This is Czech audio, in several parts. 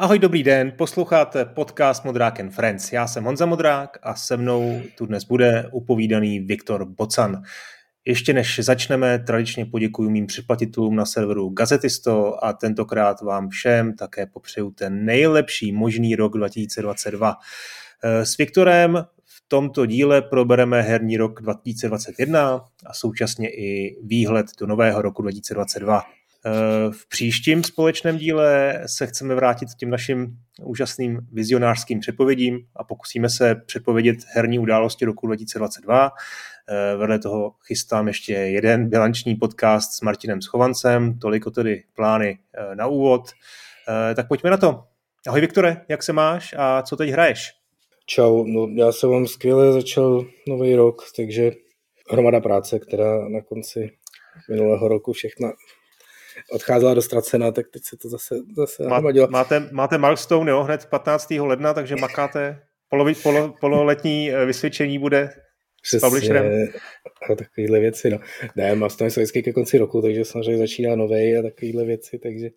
Ahoj, dobrý den, posloucháte podcast Modrák and Friends. Já jsem Honza Modrák a se mnou tu dnes bude upovídaný Viktor Bocan. Ještě než začneme, tradičně poděkuji mým předplatitelům na serveru Gazetisto a tentokrát vám všem také popřeju ten nejlepší možný rok 2022. S Viktorem v tomto díle probereme herní rok 2021 a současně i výhled do nového roku 2022. Eh, v příštím společném díle se chceme vrátit k těm našim úžasným vizionářským předpovědím a pokusíme se předpovědět herní události roku 2022. Eh, vedle toho chystám ještě jeden bilanční podcast s Martinem Schovancem, toliko tedy plány eh, na úvod. Tak pojďme na to. Ahoj Viktore, jak se máš a co teď hraješ? Čau, no já jsem vám skvěle začal nový rok, takže hromada práce, která na konci minulého roku všechna odcházela do ztracena, tak teď se to zase, zase Má, máte, máte milestone, jo, hned 15. ledna, takže makáte polovi, polo, pololetní eh, vysvědčení bude Přesně, s publisherem. A takovýhle věci, no. Ne, milestone jsou vždycky ke konci roku, takže samozřejmě začíná novej a takovýhle věci, takže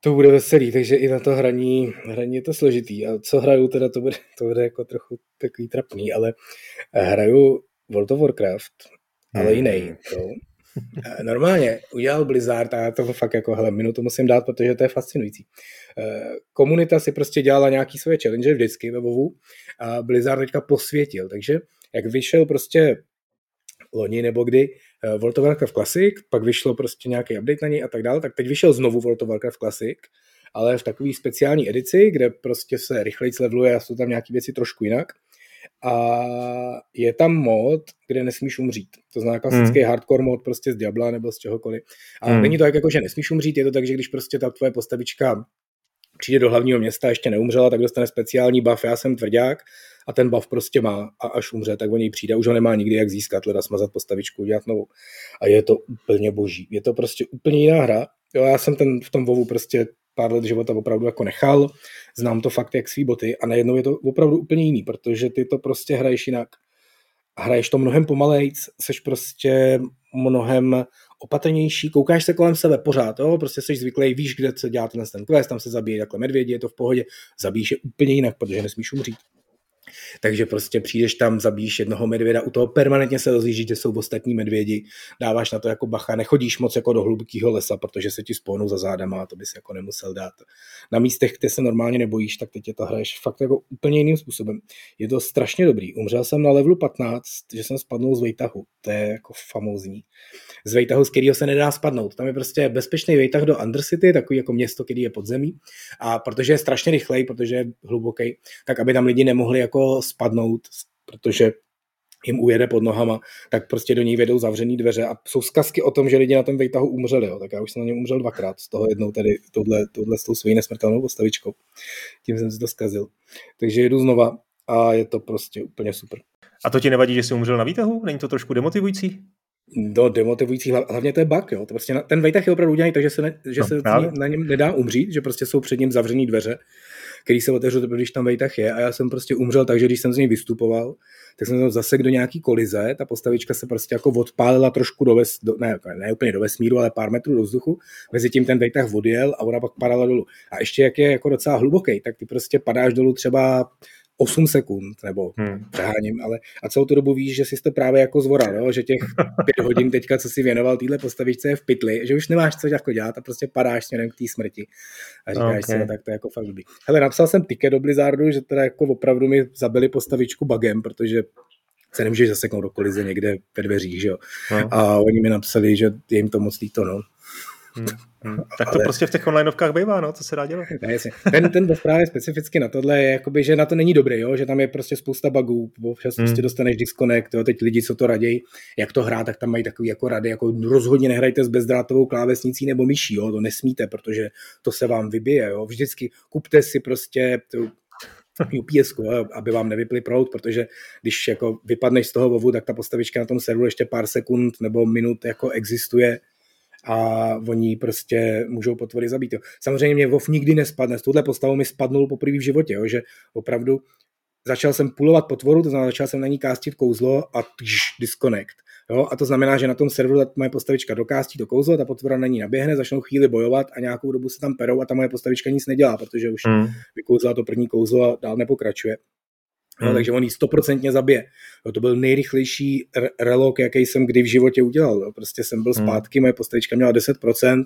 to bude veselý, takže i na to hraní, hraní je to složitý. A co hraju, teda to bude, to bude jako trochu takový trapný, ale hraju World of Warcraft, ale hmm. jiný. To. Eh, normálně udělal Blizzard a já to fakt jako, hele, minutu musím dát, protože to je fascinující. Eh, komunita si prostě dělala nějaký svoje challenge vždycky ve WoWu a Blizzard teďka posvětil, takže jak vyšel prostě loni nebo kdy eh, World of Warcraft Classic, pak vyšlo prostě nějaký update na něj a tak dále, tak teď vyšel znovu World of Warcraft Classic, ale v takové speciální edici, kde prostě se rychleji leveluje a jsou tam nějaké věci trošku jinak a je tam mod, kde nesmíš umřít. To znamená klasický hmm. hardcore mod prostě z Diabla nebo z čehokoliv. A hmm. není to tak jako, že nesmíš umřít, je to tak, že když prostě ta tvoje postavička přijde do hlavního města, ještě neumřela, tak dostane speciální buff, já jsem tvrdák a ten buff prostě má a až umře, tak o něj přijde. Už ho nemá nikdy jak získat, teda smazat postavičku, udělat novou. A je to úplně boží. Je to prostě úplně jiná hra. Jo, já jsem ten v tom WoWu prostě pár let života opravdu jako nechal, znám to fakt jak svý boty a najednou je to opravdu úplně jiný, protože ty to prostě hraješ jinak. Hraješ to mnohem pomalejc, seš prostě mnohem opatrnější, koukáš se kolem sebe pořád, jo? prostě jsi zvyklý, víš, kde se dělá ten, quest, tam se zabíjí takhle medvědi, je to v pohodě, zabíjíš je úplně jinak, protože nesmíš umřít. Takže prostě přijdeš tam, zabíjíš jednoho medvěda, u toho permanentně se dozvíš, že jsou ostatní medvědi, dáváš na to jako bacha, nechodíš moc jako do hlubokého lesa, protože se ti spónou za zádama a to bys jako nemusel dát. Na místech, kde se normálně nebojíš, tak teď je to hraješ fakt jako úplně jiným způsobem. Je to strašně dobrý. Umřel jsem na levelu 15, že jsem spadnul z Vejtahu. To je jako famózní. Z Vejtahu, z kterého se nedá spadnout. Tam je prostě bezpečný Vejtah do Undercity, takový jako město, který je pod zemí. A protože je strašně rychlej, protože je hluboký, tak aby tam lidi nemohli jako spadnout, protože jim ujede pod nohama, tak prostě do ní vedou zavřený dveře a jsou zkazky o tom, že lidi na tom vejtahu umřeli, jo. tak já už jsem na něm umřel dvakrát, z toho jednou tady tohle, tohle s tou svojí nesmrtelnou postavičkou. Tím jsem si to zkazil. Takže jedu znova a je to prostě úplně super. A to ti nevadí, že jsi umřel na výtahu? Není to trošku demotivující? No, demotivující, hlavně to je bug, jo. To prostě na, ten vejtah je opravdu udělaný, takže se, ne, že no, se na něm nedá umřít, že prostě jsou před ním zavřený dveře který se otevřel teprve, když tam Vejtach je a já jsem prostě umřel, takže když jsem z něj vystupoval, tak jsem zase do nějaký kolize, ta postavička se prostě jako odpálila trošku do, ves, do ne, ne úplně do vesmíru, ale pár metrů do vzduchu, mezi tím ten Vejtach odjel a ona pak padala dolů. A ještě jak je jako docela hluboký, tak ty prostě padáš dolů třeba 8 sekund, nebo hmm. přeháním, ale a celou tu dobu víš, že jsi to právě jako zvoral, jo? že těch pět hodin teďka, co si věnoval téhle postavičce je v pytli, že už nemáš co jako dělat a prostě padáš směrem k té smrti. A říkáš okay. si, no, tak to je jako fakt blbý. Hele, napsal jsem ticket do Blizzardu, že teda jako opravdu mi zabili postavičku bugem, protože se nemůžeš zaseknout do kolize někde ve dveřích, že jo. No. A oni mi napsali, že je jim to moc líto, no. Hmm. Hmm. Tak to ale... prostě v těch onlineovkách bývá, no, co se dá dělat. Ne, jasně. Ten, ten buff právě specificky na tohle je, jakoby, že na to není dobrý, jo? že tam je prostě spousta bugů, občas hmm. prostě dostaneš disconnect, jo? teď lidi, co to raději, jak to hrát, tak tam mají takový jako rady, jako rozhodně nehrajte s bezdrátovou klávesnicí nebo myší, jo? to nesmíte, protože to se vám vybije, jo? vždycky kupte si prostě tu, UPS, aby vám nevypli prout, protože když jako vypadneš z toho vovu, tak ta postavička na tom serveru ještě pár sekund nebo minut jako existuje a oni prostě můžou potvory zabít. Jo. Samozřejmě mě WoW nikdy nespadne. S touhle postavou mi spadnul poprvé v životě, jo, že opravdu začal jsem pulovat potvoru, to znamená, začal jsem na ní kástit kouzlo a tš, disconnect. Jo, a to znamená, že na tom serveru ta moje postavička dokástí to kouzlo, ta potvora na ní naběhne, začnou chvíli bojovat a nějakou dobu se tam perou a ta moje postavička nic nedělá, protože už mm. vykouzla to první kouzlo a dál nepokračuje. Mm. No, takže on jí stoprocentně zabije. Jo, to byl nejrychlejší relok, jaký jsem kdy v životě udělal. Jo. Prostě jsem byl mm. zpátky, moje postavička měla 10%,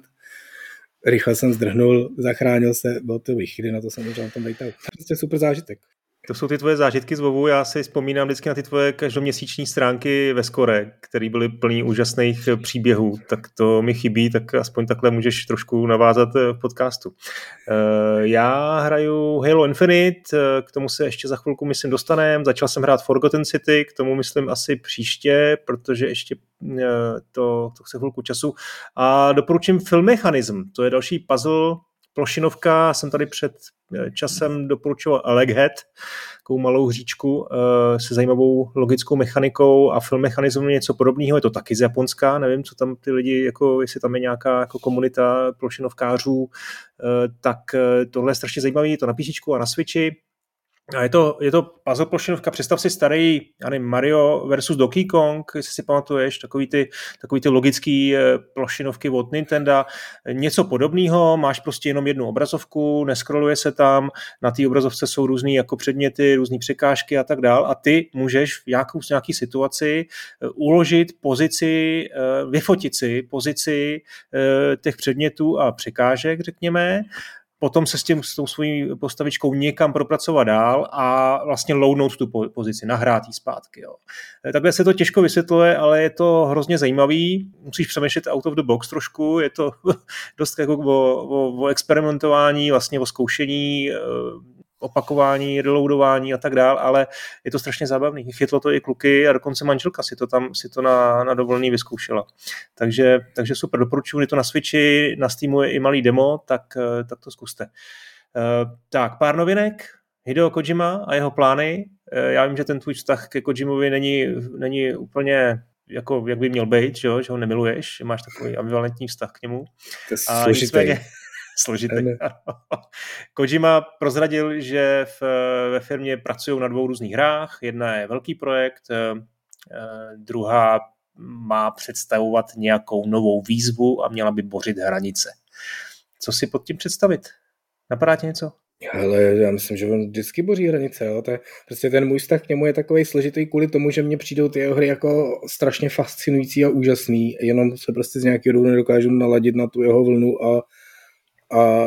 rychle jsem zdrhnul, zachránil se, byl to výchydy, na to jsem možná tam dejtal. Prostě super zážitek. To jsou ty tvoje zážitky z WoWu. Já si vzpomínám vždycky na ty tvoje každoměsíční stránky ve Skore, které byly plný úžasných příběhů. Tak to mi chybí, tak aspoň takhle můžeš trošku navázat eh, v podcastu. Eh, já hraju Halo Infinite, eh, k tomu se ještě za chvilku myslím dostaneme. Začal jsem hrát Forgotten City, k tomu myslím asi příště, protože ještě to, to chce chvilku času. A doporučím Film Mechanism, to je další puzzle, plošinovka, jsem tady před eh, časem doporučoval Eleghead, takovou malou hříčku eh, se zajímavou logickou mechanikou a film mechanismu něco podobného, je to taky z Japonska, nevím, co tam ty lidi, jako, jestli tam je nějaká jako komunita plošinovkářů, eh, tak tohle je strašně zajímavé, je to na PC a na Switchi, a je to, je to puzzle plošinovka, představ si starý, nevím, Mario versus Donkey Kong, jestli si pamatuješ, takový ty, takový ty logický eh, plošinovky od Nintendo, něco podobného, máš prostě jenom jednu obrazovku, neskroluje se tam, na té obrazovce jsou různé jako předměty, různé překážky a tak dál. A ty můžeš v nějakou, v nějaký situaci eh, uložit pozici, eh, vyfotit si pozici těch předmětů a překážek, řekněme, potom se s, tím, s tou svojí postavičkou někam propracovat dál a vlastně loadnout tu pozici, nahrát jí zpátky. Jo. Eh, takhle se to těžko vysvětluje, ale je to hrozně zajímavý. Musíš přemýšlet out of the box trošku, je to dost jako o, o, o experimentování, vlastně o zkoušení eh, opakování, reloadování a tak dál, ale je to strašně zábavný. Chytlo to i kluky a dokonce manželka si to tam si to na, na dovolený vyzkoušela. Takže, takže super, doporučuji, je to na Switchi, na Steamu je i malý demo, tak, eh, tak to zkuste. Uh, tak, pár novinek. Hideo Kojima a jeho plány. Uh, já vím, že ten tvůj vztah ke Kojimovi není, není úplně jako, jak by měl být, že, ho, že ho nemiluješ, že máš takový ambivalentní vztah k němu. To je a nicméně, složitý. Kojima prozradil, že v, ve firmě pracují na dvou různých hrách. Jedna je velký projekt, eh, eh, druhá má představovat nějakou novou výzvu a měla by bořit hranice. Co si pod tím představit? Napadá tě něco? Ale já myslím, že on vždycky boří hranice. Jo? To je, prostě ten můj vztah k němu je takový složitý kvůli tomu, že mně přijdou ty jeho hry jako strašně fascinující a úžasný. Jenom se prostě z nějakého důvodu nedokážu naladit na tu jeho vlnu a a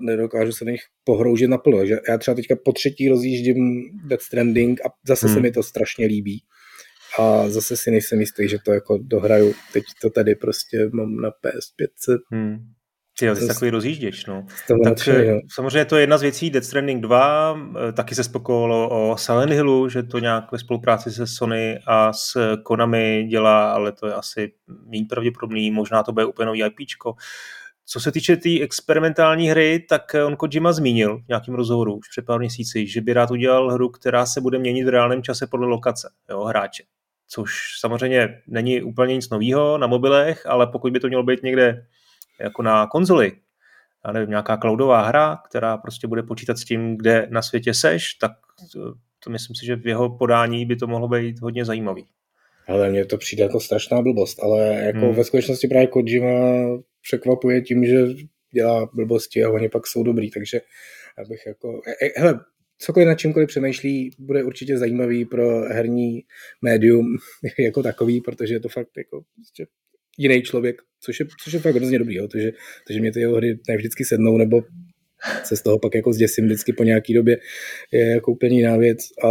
nedokážu se na nich pohroužit naplno. Takže já třeba teďka po třetí rozjíždím Death Stranding a zase hmm. se mi to strašně líbí. A zase si nejsem jistý, že to jako dohraju. Teď to tady prostě mám na PS5. Hmm. Ty, ty jsi takový rozjížděč, no. Tak nadšený, eh, samozřejmě to je jedna z věcí, Death Stranding 2, eh, taky se spokojilo o Silent Hillu, že to nějak ve spolupráci se Sony a s Konami dělá, ale to je asi méně pravděpodobný, možná to bude úplně nový IPčko. Co se týče té tý experimentální hry, tak on Kojima zmínil v nějakém rozhovoru už před pár měsíci, že by rád udělal hru, která se bude měnit v reálném čase podle lokace jo, hráče. Což samozřejmě není úplně nic nového na mobilech, ale pokud by to mělo být někde jako na konzoli, já nevím, nějaká cloudová hra, která prostě bude počítat s tím, kde na světě seš, tak to, to myslím si, že v jeho podání by to mohlo být hodně zajímavý. Ale mně to přijde jako strašná blbost, ale jako hmm. ve skutečnosti právě Kojima překvapuje tím, že dělá blbosti a oni pak jsou dobrý, takže abych jako, e, e, hele, cokoliv na čímkoliv přemýšlí, bude určitě zajímavý pro herní médium jako takový, protože je to fakt jako prostě jiný člověk, což je, což je fakt hrozně dobrý, jo, takže, takže mě ty jeho hry ne vždycky sednou, nebo se z toho pak jako zděsím vždycky po nějaký době, je jako úplně jiná věc a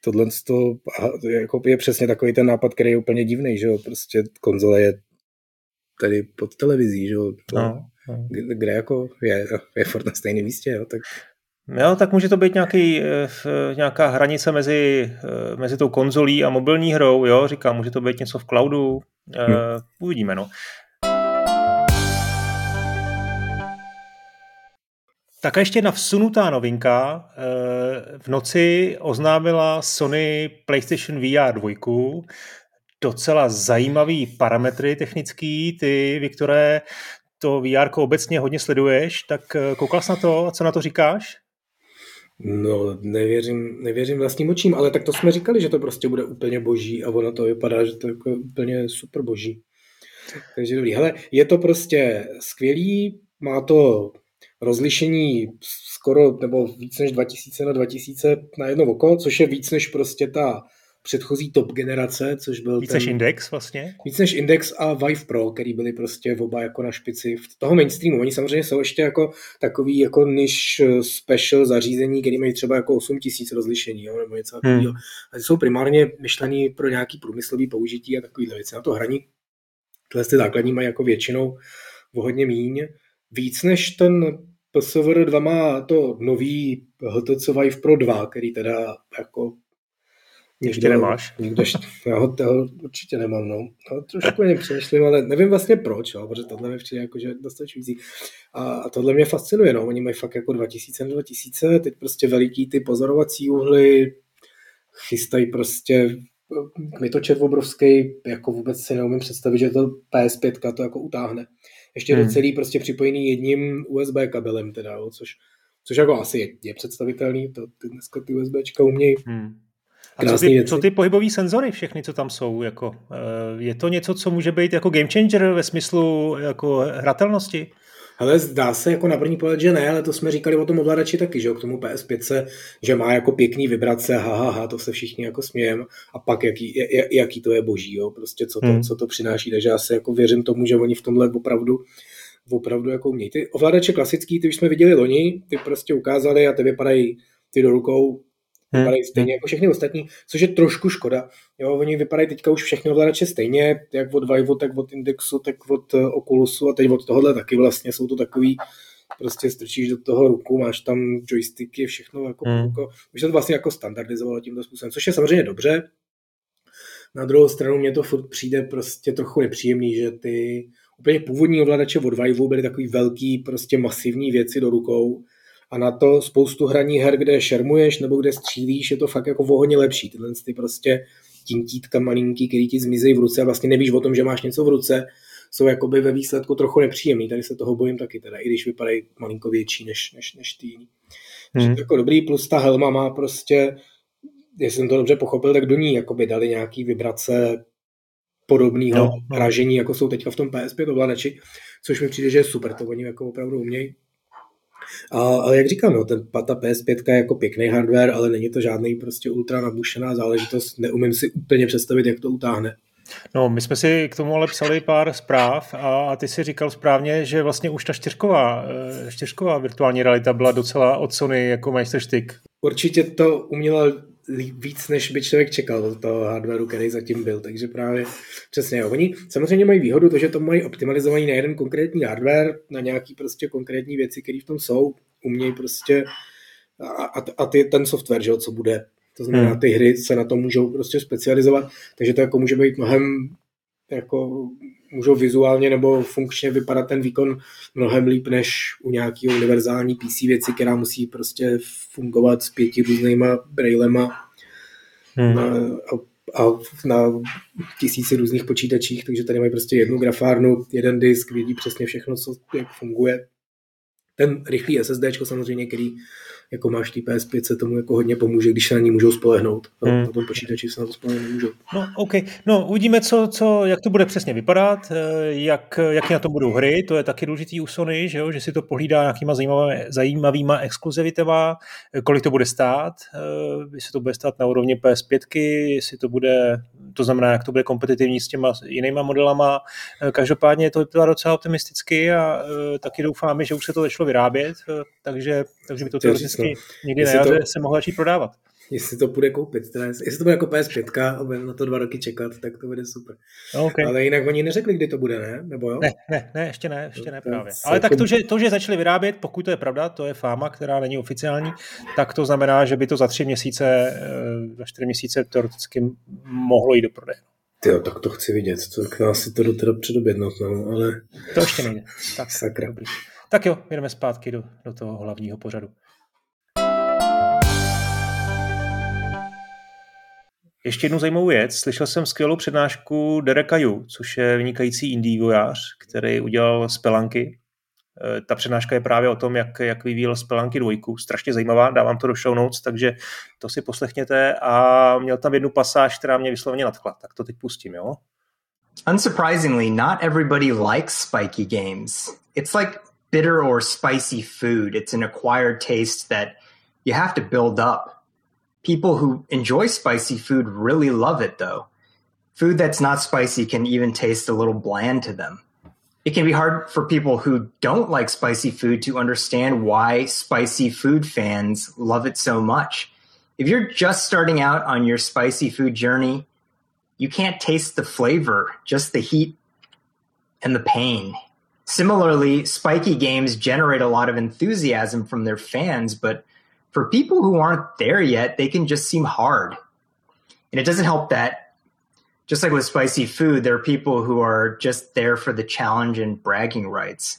tohle to, jako je přesně takový ten nápad, který je úplně divný, že jo, prostě konzole je tady pod televizí, že jo, no, no. Kde, jako je, je furt na stejném místě, jo, tak Jo, tak může to být nějaký, eh, nějaká hranice mezi, eh, mezi tou konzolí a mobilní hrou, jo, říkám, může to být něco v cloudu, hmm. uvidíme, no. Tak a ještě jedna vsunutá novinka. V noci oznámila Sony PlayStation VR 2 docela zajímavý parametry technický. Ty, Viktore, to VR obecně hodně sleduješ, tak eh, koukal jsi na to a co na to říkáš? No, nevěřím, nevěřím vlastním očím, ale tak to jsme říkali, že to prostě bude úplně boží a ono to vypadá, že to je jako úplně super boží. Takže dobrý. Hele, je to prostě skvělý, má to rozlišení skoro nebo víc než 2000 na 2000 na jedno oko, což je víc než prostě ta předchozí top generace, což byl Víc ten, než Index vlastně? Víc než Index a Vive Pro, který byli prostě oba jako na špici v toho mainstreamu. Oni samozřejmě jsou ještě jako takový jako niž eh, special zařízení, který mají třeba jako 8000 rozlišení, jo, nebo něco takového. Hmm. A jsou primárně myšlený pro nějaký průmyslový použití a takovýhle věci. Na to hraní tyhle ty základní mají jako většinou o hodně míň. Víc než ten PSVR 2 má to nový HTC Vive Pro 2, který teda jako ještě nemáš? Někdo, já ho, toho určitě nemám, no. no trošku mě přemýšlím, ale nevím vlastně proč, jo, protože tohle mi přijde jako, že dostačující. A, a tohle mě fascinuje, no. Oni mají fakt jako 2000 na 2000, teď prostě veliký ty pozorovací uhly, chystají prostě kmitočet obrovský, jako vůbec si neumím představit, že to PS5 to jako utáhne. Ještě hmm. do celý prostě připojený jedním USB kabelem teda, jo, což, což jako asi je, je představitelný, to ty dneska ty USBčka umějí. Hmm a co ty, co ty pohybové senzory, všechny, co tam jsou? Jako, eh, je to něco, co může být jako game changer ve smyslu jako hratelnosti? Ale zdá se jako na první pohled, že ne, ale to jsme říkali o tom ovladači taky, že k tomu PS5, že má jako pěkný vibrace, ha, ha, ha, to se všichni jako smějem a pak jaký, jaký to je boží, jo, prostě co to, hmm. co to přináší, takže já se jako věřím tomu, že oni v tomhle opravdu opravdu jako umějí. Ty ovladače klasický, ty už jsme viděli loni, ty prostě ukázali a ty vypadají ty do rukou. Vypadají stejně jako všechny ostatní, což je trošku škoda. Jo, oni vypadají teďka už všechny ovladače stejně, jak od Vive, tak od Indexu, tak od eh, Oculusu a teď od tohohle taky vlastně jsou to takový, prostě strčíš do toho ruku, máš tam joysticky, všechno jako hmm. Už se to vlastně jako standardizovalo tímto způsobem, což je samozřejmě dobře. Na druhou stranu mě to furt přijde prostě trochu nepříjemný, že ty úplně původní ovladače od Vive byly takový velký, prostě masivní věci do rukou, a na to spoustu hraní her, kde šermuješ nebo kde střílíš, je to fakt jako vohodně lepší. Tyhle ty prostě tintítka malinký, který ti zmizejí v ruce a vlastně nevíš o tom, že máš něco v ruce, jsou jakoby ve výsledku trochu nepříjemný. Tady se toho bojím taky teda, i když vypadají malinko větší než, než, než ty jiný. Hmm. jako dobrý, plus ta helma má prostě, jestli jsem to dobře pochopil, tak do ní jakoby dali nějaký vibrace podobného no, no. ražení, jako jsou teďka v tom PS5 ovladači, což mi přijde, že je super, to oni jako opravdu umějí. A, ale jak říkám, no, ten, ta PS5 je jako pěkný hardware, ale není to žádný prostě ultra nabušená záležitost. Neumím si úplně představit, jak to utáhne. No, my jsme si k tomu ale psali pár zpráv a, a ty si říkal správně, že vlastně už ta čtyřková, eh, čtyřková virtuální realita byla docela od Sony jako majstrštyk. Určitě to uměla víc, než by člověk čekal od toho hardwareu, který zatím byl. Takže právě přesně, jo. Oni samozřejmě mají výhodu to, že to mají optimalizovaný na jeden konkrétní hardware, na nějaký prostě konkrétní věci, které v tom jsou. Umějí prostě a, a, ty, ten software, že jo, co bude. To znamená, hmm. ty hry se na to můžou prostě specializovat, takže to jako může být mnohem jako můžou vizuálně nebo funkčně vypadat ten výkon mnohem líp než u nějakého univerzální PC věci, která musí prostě fungovat s pěti různýma brailema hmm. na, a, a na tisíci různých počítačích, takže tady mají prostě jednu grafárnu, jeden disk, vědí přesně všechno, co, jak funguje. Ten rychlý SSD samozřejmě, který jako máš ty PS5, se tomu jako hodně pomůže, když se na ní můžou spolehnout. No, hmm. Na tom počítači se na to spolehnout nemůžou. No, OK. No, uvidíme, co, co, jak to bude přesně vypadat, eh, jak, jaký na to budou hry, to je taky důležitý u Sony, že, jo? že si to pohlídá nějakýma zajímavými, zajímavýma exkluzivitama, eh, kolik to bude stát, eh, jestli to bude stát na úrovni PS5, jestli to bude, to znamená, jak to bude kompetitivní s těma jinýma modelama. Každopádně to vypadá docela optimisticky a taky doufáme, že už se to začalo vyrábět, takže, takže by to teoreticky vždycky někdy na jaře to, se mohla začít prodávat. Jestli to bude koupit, teda, jestli to bude jako PS5 a bude na to dva roky čekat, tak to bude super. No, okay. Ale jinak oni neřekli, kdy to bude, ne? Nebo jo? Ne, ne, ne ještě ne, ještě ne právě. Ale tak to že, to, že začali vyrábět, pokud to je pravda, to je fáma, která není oficiální, tak to znamená, že by to za tři měsíce, eh, za čtyři měsíce teoreticky mohlo jít do prodeje. Jo, tak to chci vidět, to asi to do teda předobědnout, no, ale... To ještě nejde. Tak, Sakra. Dobrý. Tak jo, jdeme zpátky do, do toho hlavního pořadu. Ještě jednu zajímavou věc. Slyšel jsem skvělou přednášku Dereka Yu, což je vynikající indie vojář, který udělal Spelanky. ta přednáška je právě o tom, jak, jak vyvíjel Spelanky dvojku. Strašně zajímavá, dávám to do show notes, takže to si poslechněte. A měl tam jednu pasáž, která mě vysloveně nadchla. Tak to teď pustím, jo? Unsurprisingly, not everybody likes spiky games. It's like bitter or spicy food. It's an acquired taste that you have to build up. People who enjoy spicy food really love it though. Food that's not spicy can even taste a little bland to them. It can be hard for people who don't like spicy food to understand why spicy food fans love it so much. If you're just starting out on your spicy food journey, you can't taste the flavor, just the heat and the pain. Similarly, spiky games generate a lot of enthusiasm from their fans, but for people who aren't there yet, they can just seem hard. And it doesn't help that just like with spicy food, there are people who are just there for the challenge and bragging rights.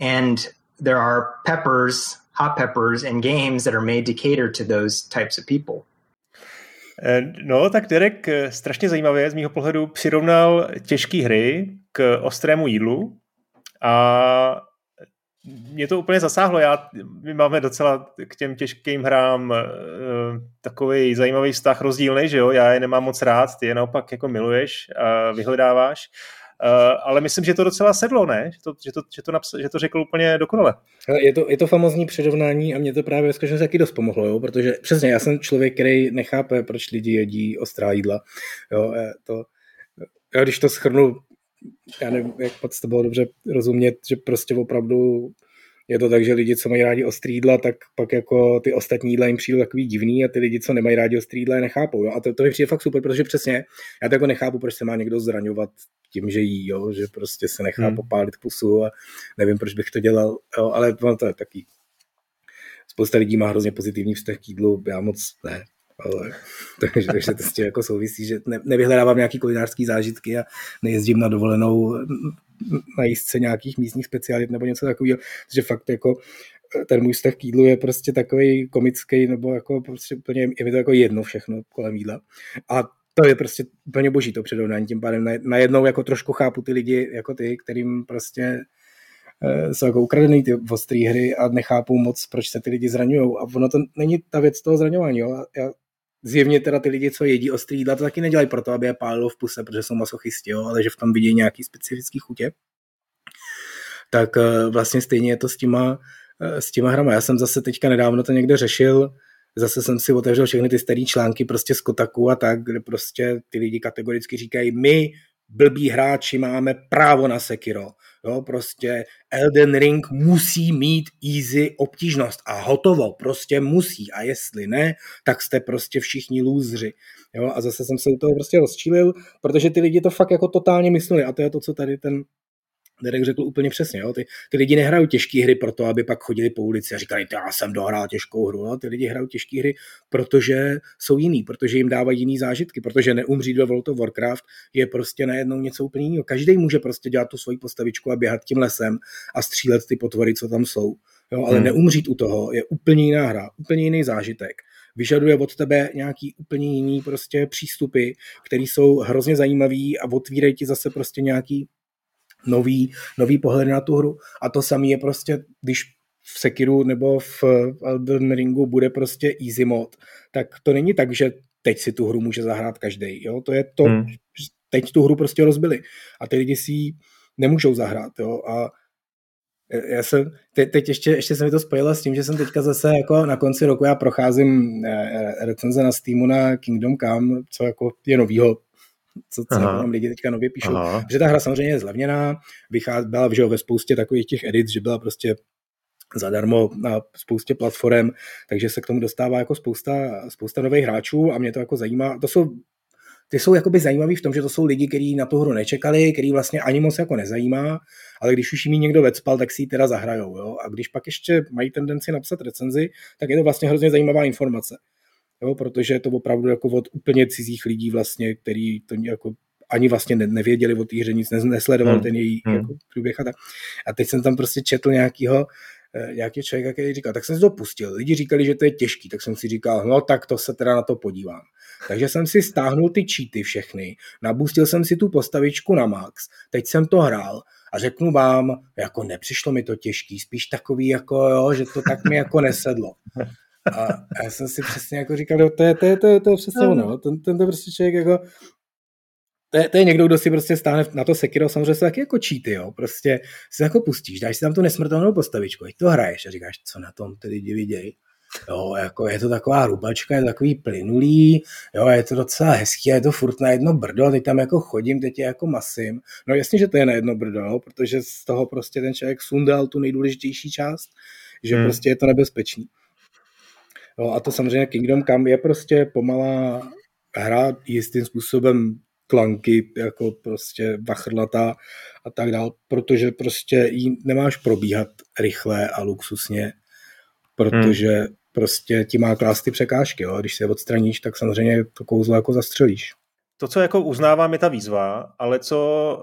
And there are peppers, hot peppers, and games that are made to cater to those types of people. Eh, no, tak Derek eh, strašně zajímavě z mýho pohledu přirovnal těžké hry k ostrému jídlu a mě to úplně zasáhlo. Já, my máme docela k těm těžkým hrám uh, takový zajímavý vztah rozdílný, že jo? Já je nemám moc rád, ty je naopak jako miluješ a vyhledáváš. Uh, ale myslím, že to docela sedlo, ne? Že to, že to, že to, naps- že to řekl úplně dokonale. Je to, je to famozní přirovnání a mě to právě ve skutečnosti taky dost pomohlo, jo? protože přesně já jsem člověk, který nechápe, proč lidi jedí ostrá jídla. Jo? To, já když to schrnu já nevím, jak moc to bylo dobře rozumět, že prostě opravdu je to tak, že lidi, co mají rádi ostrý jídla, tak pak jako ty ostatní jídla jim přijdou takový divný a ty lidi, co nemají rádi ostrý jídla, je nechápou. Jo? A to, to mi přijde fakt super, protože přesně já to jako nechápu, proč se má někdo zraňovat tím, že jí, jo? že prostě se nechá hmm. popálit pusu a nevím, proč bych to dělal, jo? ale to je taky spousta lidí má hrozně pozitivní vztah k jídlu, já moc ne ale, takže, takže to s tím jako souvisí, že ne, nevyhledávám nějaký kulinářský zážitky a nejezdím na dovolenou na jízdce nějakých místních specialit nebo něco takového, že fakt jako ten můj vztah k jídlu je prostě takový komický, nebo jako prostě úplně, je mi to jako jedno všechno kolem jídla. A to je prostě úplně boží to předovnání, tím pádem najednou jako trošku chápu ty lidi jako ty, kterým prostě eh, jsou jako ukradený ty ostré hry a nechápou moc, proč se ty lidi zraňují. A ono to není ta věc toho zraňování. Jo? Já zjevně teda ty lidi, co jedí ostrý jídla, to taky nedělají proto, aby je pálilo v puse, protože jsou masochisti, jo, ale že v tom vidí nějaký specifický chutě. Tak eh, vlastně stejně je to s těma, eh, s těma hrama. Já jsem zase teďka nedávno to někde řešil, zase jsem si otevřel všechny ty staré články prostě z Kotaku a tak, kde prostě ty lidi kategoricky říkají, my blbí hráči máme právo na Sekiro. Jo, prostě Elden Ring musí mít easy obtížnost a hotovo, prostě musí. A jestli ne, tak jste prostě všichni lůzři. Jo, a zase jsem se u toho prostě rozčílil, protože ty lidi to fakt jako totálně mysleli a to je to, co tady ten Derek řekl úplně přesně. Jo? Ty, ty lidi nehrají těžké hry proto, aby pak chodili po ulici a říkali, já jsem dohrál těžkou hru. Jo? Ty lidi hrají těžké hry, protože jsou jiný, protože jim dávají jiný zážitky, protože neumřít ve World of Warcraft je prostě najednou něco úplně jiného. Každý může prostě dělat tu svoji postavičku a běhat tím lesem a střílet ty potvory, co tam jsou. Jo? Ale hmm. neumřít u toho je úplně jiná hra, úplně jiný zážitek vyžaduje od tebe nějaký úplně jiný prostě přístupy, které jsou hrozně zajímavý a otvírají ti zase prostě nějaký nový, nový pohled na tu hru. A to samé je prostě, když v Sekiru nebo v Elden Ringu bude prostě easy mod, tak to není tak, že teď si tu hru může zahrát každý. Jo? To je to, hmm. teď tu hru prostě rozbili a ty lidi si ji nemůžou zahrát. Jo? A já jsem, teď, teď ještě, ještě jsem mi to spojila s tím, že jsem teďka zase jako na konci roku já procházím eh, recenze na Steamu na Kingdom Come, co jako je novýho co, co tam lidi teďka nově píšou. Aha. Že ta hra samozřejmě je zlevněná, vychází, byla že ve spoustě takových těch edit, že byla prostě zadarmo na spoustě platform, takže se k tomu dostává jako spousta, spousta nových hráčů a mě to jako zajímá. To jsou ty jsou jakoby zajímavý v tom, že to jsou lidi, kteří na tu hru nečekali, který vlastně ani moc jako nezajímá, ale když už jim někdo vecpal, tak si ji teda zahrajou. Jo? A když pak ještě mají tendenci napsat recenzi, tak je to vlastně hrozně zajímavá informace jo, protože je to opravdu jako od úplně cizích lidí vlastně, který to jako ani vlastně nevěděli o té hře, nic nesledovali hmm. ten její hmm. jako průběh a tak. A teď jsem tam prostě četl nějakýho eh, nějaký člověk, který říkal, tak jsem si to pustil. Lidi říkali, že to je těžký, tak jsem si říkal, no tak to se teda na to podívám. Takže jsem si stáhnul ty cheaty všechny, nabustil jsem si tu postavičku na max, teď jsem to hrál a řeknu vám, jako nepřišlo mi to těžký, spíš takový jako jo, že to tak mi jako nesedlo. A já jsem si přesně jako říkal, to je, to je, to je, to je, to je přesně ono, ten, ten to prostě člověk jako to je, to je někdo, kdo si prostě stáhne na to Sekiro, samozřejmě se taky jako cheaty, jo. Prostě si jako pustíš, dáš si tam tu nesmrtelnou postavičku, to hraješ a říkáš, co na tom ty lidi vidějí. Jo, jako je to taková rubačka, je to takový plynulý, jo, je to docela hezký, je to furt na jedno brdo, teď tam jako chodím, teď je jako masím. No jasně, že to je na jedno brdo, jo, protože z toho prostě ten člověk sundal tu nejdůležitější část, že hmm. prostě je to nebezpečný. Jo, a to samozřejmě Kingdom Come je prostě pomalá hra jistým způsobem klanky, jako prostě vachrlatá a tak dál, protože prostě jí nemáš probíhat rychle a luxusně, protože hmm. prostě ti má klást ty překážky, jo? když se odstraníš, tak samozřejmě to kouzlo jako zastřelíš to, co jako uznávám, je ta výzva, ale co,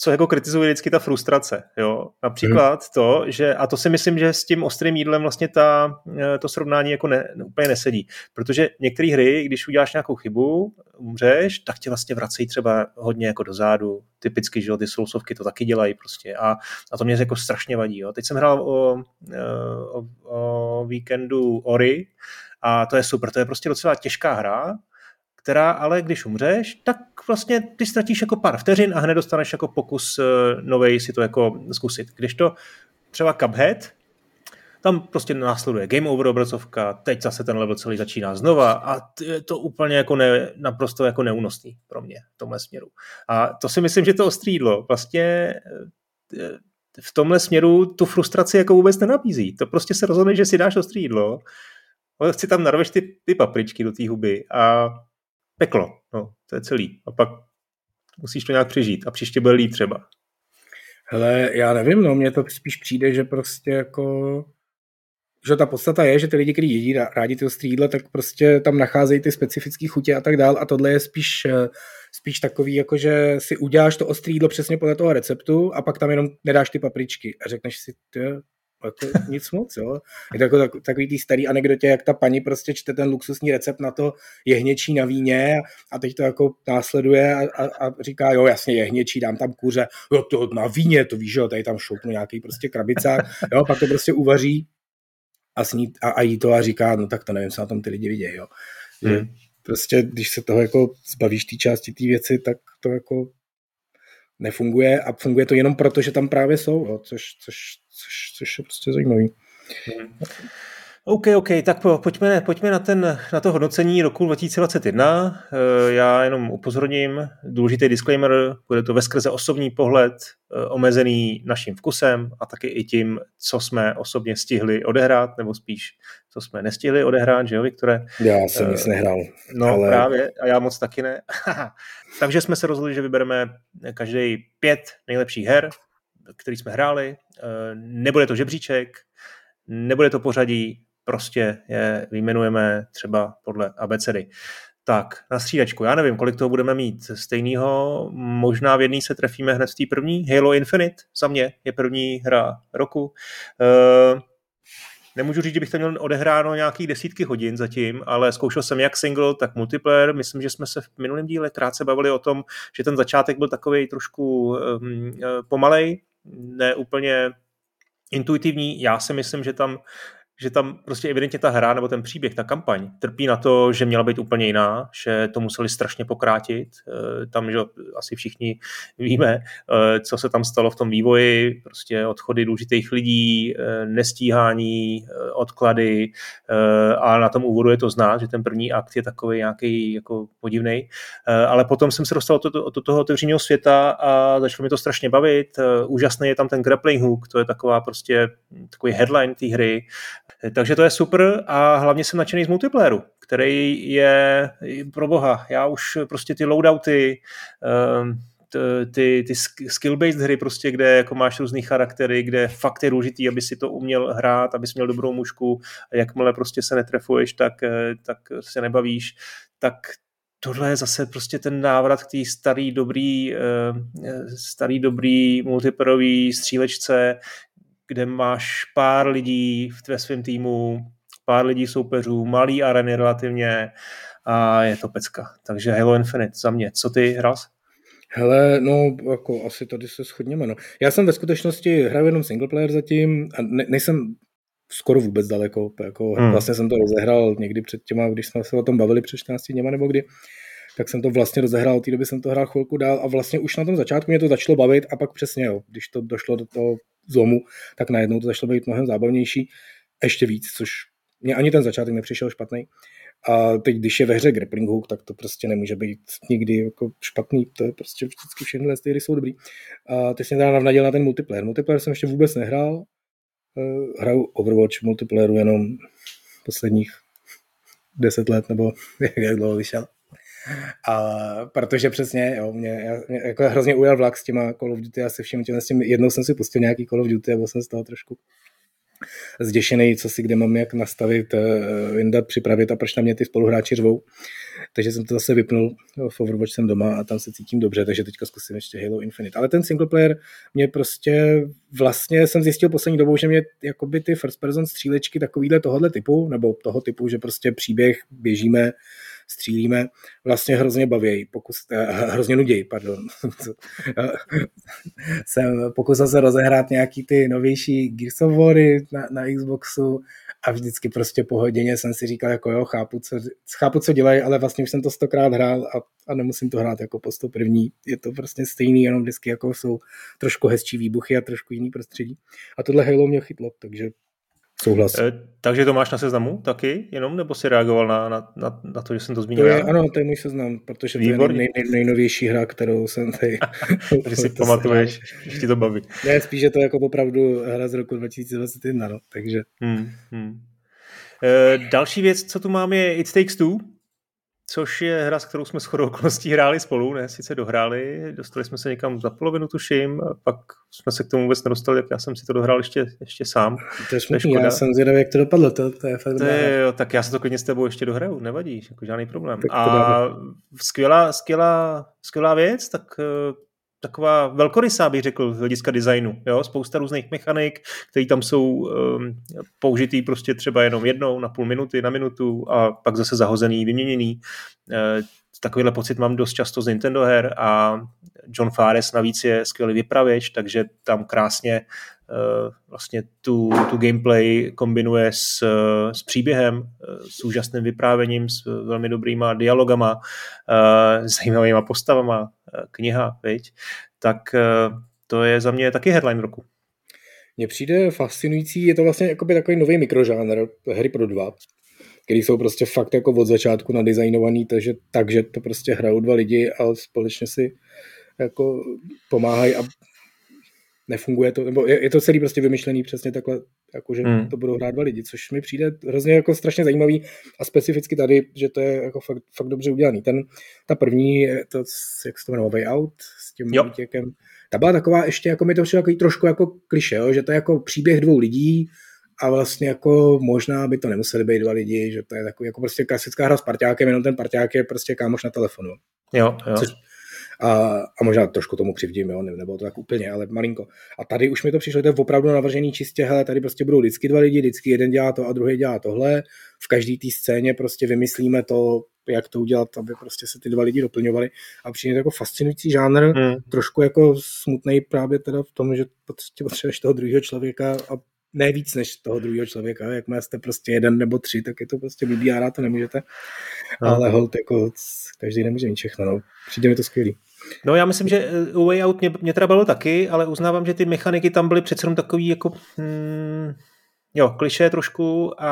co jako kritizuje vždycky ta frustrace. Jo? Například to, že, a to si myslím, že s tím ostrým jídlem vlastně ta, to srovnání jako ne, úplně nesedí. Protože některé hry, když uděláš nějakou chybu, umřeš, tak tě vlastně vracejí třeba hodně jako dozadu. Typicky, že jo, ty sousovky to taky dělají prostě. A, a to mě jako strašně vadí. Jo? Teď jsem hrál o, o, o víkendu Ori, a to je super, to je prostě docela těžká hra, která ale když umřeš, tak vlastně ty ztratíš jako pár vteřin a hned dostaneš jako pokus uh, novej si to jako zkusit. Když to třeba Cuphead, tam prostě následuje game over obrazovka, teď zase ten level celý začíná znova a je to úplně jako ne, naprosto jako neúnosný pro mě v tomhle směru. A to si myslím, že to ostřídlo vlastně eh, v tomhle směru tu frustraci jako vůbec nenabízí. To prostě se rozhodne, že si dáš ostřídlo, si tam narveš ty, ty papričky do té huby a peklo. No, to je celý. A pak musíš to nějak přežít a příště bude líp třeba. Hele, já nevím, no, mně to spíš přijde, že prostě jako že ta podstata je, že ty lidi, kteří jedí rádi ty ostrý jídla, tak prostě tam nacházejí ty specifické chutě a tak dál a tohle je spíš, spíš takový, jako že si uděláš to ostrý jídlo přesně podle toho receptu a pak tam jenom nedáš ty papričky a řekneš si, jako nic moc, jo. Je to jako tak, takový tý starý anekdotě, jak ta paní prostě čte ten luxusní recept na to jehněčí na víně a teď to jako následuje a, a, a říká, jo, jasně, jehněčí, dám tam kuře, jo, to na víně, to víš, jo, tady tam šoupnu nějaký prostě krabicák, jo, pak to prostě uvaří a, sní, a, a jí to a říká, no tak to nevím, co na tom ty lidi vidějí, jo. Hmm. prostě, když se toho jako zbavíš té části té věci, tak to jako nefunguje a funguje to jenom proto, že tam právě jsou, jo, což, což, což, což je prostě zajímavý. OK, OK, tak pojďme, pojďme na, ten, na to hodnocení roku 2021. Eh, já jenom upozorním, důležitý disclaimer, bude to ve skrze osobní pohled, eh, omezený naším vkusem a taky i tím, co jsme osobně stihli odehrát, nebo spíš, co jsme nestihli odehrát, že jo, Viktore? Já jsem nic nehrál. No ale... právě, a já moc taky ne. Takže jsme se rozhodli, že vybereme každý pět nejlepších her, který jsme hráli. Eh, nebude to žebříček, nebude to pořadí, prostě je vyjmenujeme třeba podle abecedy. Tak, na střídačku, já nevím, kolik toho budeme mít stejného, možná v jedný se trefíme hned v té první. Halo Infinite za mě je první hra roku. Uh, nemůžu říct, že bych to měl odehráno nějakých desítky hodin zatím, ale zkoušel jsem jak single, tak multiplayer. Myslím, že jsme se v minulém díle krátce bavili o tom, že ten začátek byl takový trošku um, pomalej, ne úplně intuitivní. Já si myslím, že tam že tam prostě evidentně ta hra nebo ten příběh, ta kampaň trpí na to, že měla být úplně jiná, že to museli strašně pokrátit. Eh, tam, že asi všichni víme, eh, co se tam stalo v tom vývoji, prostě odchody důležitých lidí, eh, nestíhání, odklady a na tom úvodu je to znát, že ten první akt je takový nějaký jako podivný. Ale potom jsem se dostal do, toho otevřeného světa a začalo mi to strašně bavit. Úžasný je tam ten grappling hook, to je taková prostě takový headline té hry takže to je super a hlavně jsem nadšený z multiplayeru, který je pro boha. Já už prostě ty loadouty, ehm, ty, ty skill-based hry, prostě, kde jako máš různý charaktery, kde fakt je důležitý, aby si to uměl hrát, abys měl dobrou mužku a jakmile prostě se netrefuješ, tak, eh, tak se nebavíš, tak tohle je zase prostě ten návrat k té starý dobrý, eh, starý dobrý multiplayerový střílečce, kde máš pár lidí v svém týmu, pár lidí soupeřů, malý areny relativně a je to pecka. Takže Halo Infinite za mě. Co ty hrál? Hele, no, jako asi tady se shodněme, no. Já jsem ve skutečnosti hraju jenom single player zatím a ne, nejsem skoro vůbec daleko, jako hmm. vlastně jsem to rozehrál někdy před těma, když jsme se o tom bavili před 14 dněma nebo kdy, tak jsem to vlastně rozehrál, od té doby jsem to hrál chvilku dál a vlastně už na tom začátku mě to začalo bavit a pak přesně, jo, když to došlo do toho zlomu, tak najednou to začalo být mnohem zábavnější, ještě víc, což mě ani ten začátek nepřišel špatný. A teď, když je ve hře grappling hook, tak to prostě nemůže být nikdy jako špatný, to je prostě vždycky všechny ty hry jsou dobrý. A teď jsem teda navnadil na ten multiplayer. Multiplayer jsem ještě vůbec nehrál, eh, hraju Overwatch multiplayeru jenom posledních deset let, nebo jak dlouho vyšel. A protože přesně, jo, mě, mě jako hrozně ujel vlak s těma Call of Duty, já se všem těm, s tím, jednou jsem si pustil nějaký Call of Duty a byl jsem z toho trošku zděšený, co si kde mám jak nastavit, eh, vyndat, připravit a proč na mě ty spoluhráči řvou. Takže jsem to zase vypnul, v Overwatch jsem doma a tam se cítím dobře, takže teďka zkusím ještě Halo Infinite. Ale ten single player mě prostě vlastně jsem zjistil poslední dobou, že mě jakoby ty first person střílečky takovýhle tohohle typu, nebo toho typu, že prostě příběh běžíme střílíme, vlastně hrozně baví, pokus, eh, hrozně nudějí, pardon. jsem pokusil se rozehrát nějaký ty novější Gears of War na, na Xboxu a vždycky prostě po hodině jsem si říkal, jako jo, chápu, co, chápu, co dělají, ale vlastně už jsem to stokrát hrál a, a nemusím to hrát jako postup první. Je to prostě stejný, jenom vždycky jako jsou trošku hezčí výbuchy a trošku jiný prostředí. A tohle Halo mě chytlo, takže Souhlas. E, takže to máš na seznamu taky jenom, nebo si reagoval na, na, na, na to, že jsem to zmínil? To je, ano, to je můj seznam, protože Výborný. to je nej, nej, nejnovější hra, kterou jsem tady... takže si pamatuješ, že ti to baví. Ne, spíš je to jako opravdu hra z roku 2021, no, takže... Hmm, hmm. E, další věc, co tu mám, je It Takes Two, což je hra, s kterou jsme shodou okolností hráli spolu, ne, sice dohráli, dostali jsme se někam za polovinu, tuším, a pak jsme se k tomu vůbec nedostali, tak já jsem si to dohrál ještě, ještě sám. To je smutný, já jsem zvědavý, jak to dopadlo, to, to je fakt to je, jo, tak já se to klidně s tebou ještě dohraju, nevadí, jako žádný problém. A skvělá, skvělá, skvělá věc, tak eh, taková velkorysá, bych řekl, z hlediska designu. Jo? Spousta různých mechanik, které tam jsou um, použitý prostě třeba jenom jednou na půl minuty, na minutu a pak zase zahozený, vyměněný. Uh, takovýhle pocit mám dost často z Nintendo her a John Fares navíc je skvělý vypravěč, takže tam krásně uh, vlastně tu, tu gameplay kombinuje s, s příběhem, s úžasným vyprávěním, s velmi dobrýma dialogama, s zajímavýma postavama, kniha, viď? tak to je za mě taky headline roku. Mně přijde fascinující, je to vlastně takový nový mikrožánr hry pro dva, který jsou prostě fakt jako od začátku nadizajnovaný, takže, takže to prostě hrajou dva lidi a společně si jako pomáhají a nefunguje to, nebo je, je to celý prostě vymyšlený přesně takhle, jako že hmm. to budou hrát dva lidi, což mi přijde hrozně jako strašně zajímavý a specificky tady, že to je jako fakt, fakt dobře udělaný. Ten, ta první, to, jak se to jmenuje, Way Out s tím výtěkem, ta byla taková ještě, jako mi to přišlo trošku jako kliše, jo? že to je jako příběh dvou lidí, a vlastně jako možná by to nemuseli být dva lidi, že to je takový jako prostě klasická hra s parťákem, jenom ten parťák je prostě kámoš na telefonu. Jo, jo. Což, a, a možná trošku tomu křivdím, jo, nebylo to tak úplně, ale malinko. A tady už mi to přišlo, to je opravdu navržený čistě, hele, tady prostě budou vždycky dva lidi, vždycky jeden dělá to a druhý dělá tohle. V každé té scéně prostě vymyslíme to, jak to udělat, aby prostě se ty dva lidi doplňovali. A přijde to jako fascinující žánr, hmm. trošku jako smutný právě teda v tom, že potřebuješ toho druhého člověka a ne víc než toho druhého člověka. Jak jste prostě jeden nebo tři, tak je to prostě blbý a to nemůžete. No. Ale hold, jako každý nemůže mít všechno. No. Přijde mi to skvělý. No já myslím, že uh, Way Out mě, mě teda bylo taky, ale uznávám, že ty mechaniky tam byly přece jenom takový jako hmm, jo, kliše trošku a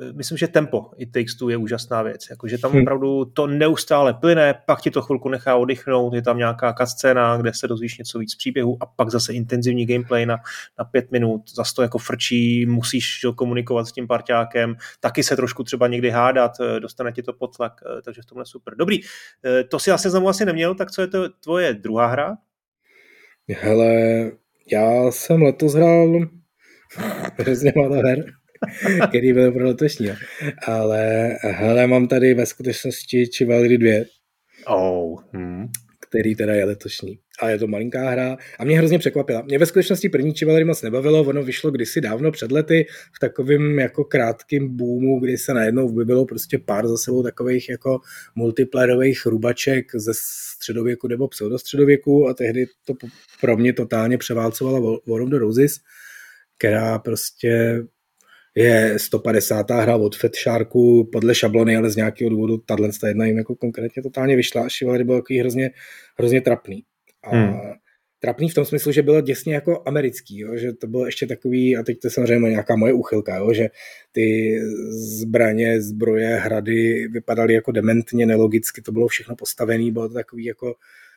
e, myslím, že tempo i Takes Two je úžasná věc. Jakože tam hmm. opravdu to neustále plyne, pak ti to chvilku nechá oddychnout, je tam nějaká scéna, kde se dozvíš něco víc příběhu a pak zase intenzivní gameplay na, na pět minut, zase to jako frčí, musíš jo, komunikovat s tím parťákem, taky se trošku třeba někdy hádat, e, dostane ti to pod tlak, e, takže v tomhle super. Dobrý, to si asi znovu asi neměl, tak co je to tvoje druhá hra? Hele, já jsem letos hrál hrozně málo her, který byl pro letošní. Ale hele, mám tady ve skutečnosti Chivalry 2. Oh, hmm. který teda je letošní. A je to malinká hra a mě hrozně překvapila. Mě ve skutečnosti první Chivalry moc nebavilo, ono vyšlo kdysi dávno před lety v takovém jako krátkém boomu, kdy se najednou vybilo prostě pár za sebou takových jako multiplayerových rubaček ze středověku nebo pseudostředověku a tehdy to pro mě totálně převálcovala War of the Roses, která prostě je 150. hra od Fat Sharku podle šablony, ale z nějakého důvodu tahle jedna jim jako konkrétně totálně vyšla a Chivalry byl takový hrozně, hrozně trapný. A hmm. trapný v tom smyslu, že bylo děsně jako americký, jo? že to bylo ještě takový, a teď to je samozřejmě nějaká moje uchylka, jo? že ty zbraně, zbroje, hrady vypadaly jako dementně, nelogicky, to bylo všechno postavené, bylo to takový jako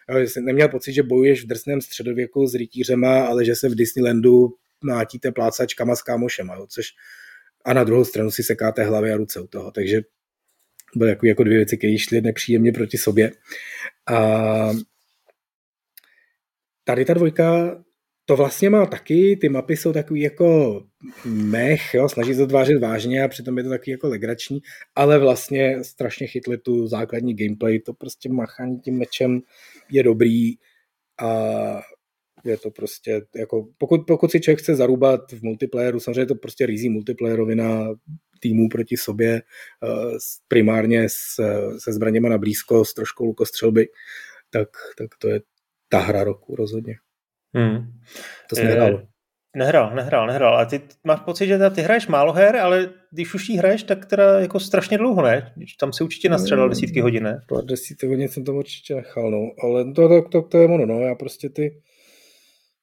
Jo, že jsem neměl pocit, že bojuješ v drsném středověku s rytířema, ale že se v Disneylandu mlátíte plácačkama s kámošema, jo, což a na druhou stranu si sekáte hlavy a ruce u toho, takže byly jako, jako dvě věci, které šly nepříjemně proti sobě. A tady ta dvojka to vlastně má taky, ty mapy jsou takový jako mech, jo, snaží se tvářit vážně a přitom je to taky jako legrační, ale vlastně strašně chytli tu základní gameplay, to prostě machání tím mečem je dobrý a je to prostě, jako, pokud, pokud si člověk chce zarubat v multiplayeru, samozřejmě je to prostě rizí multiplayerovina týmů proti sobě, eh, primárně se zbraněma na blízko, s troškou lukostřelby, tak, tak to je ta hra roku rozhodně. Hmm. To jsem nehrál. Nehrál, nehrál, nehrál. A ty máš pocit, že ty hraješ málo her, ale když už jí hraješ, tak teda jako strašně dlouho, ne? Tam se určitě nastřelal desítky hodin, ne? Pár desítky hodin jsem tam určitě nechal, no. Ale to, to, to, to je ono, no. Já prostě ty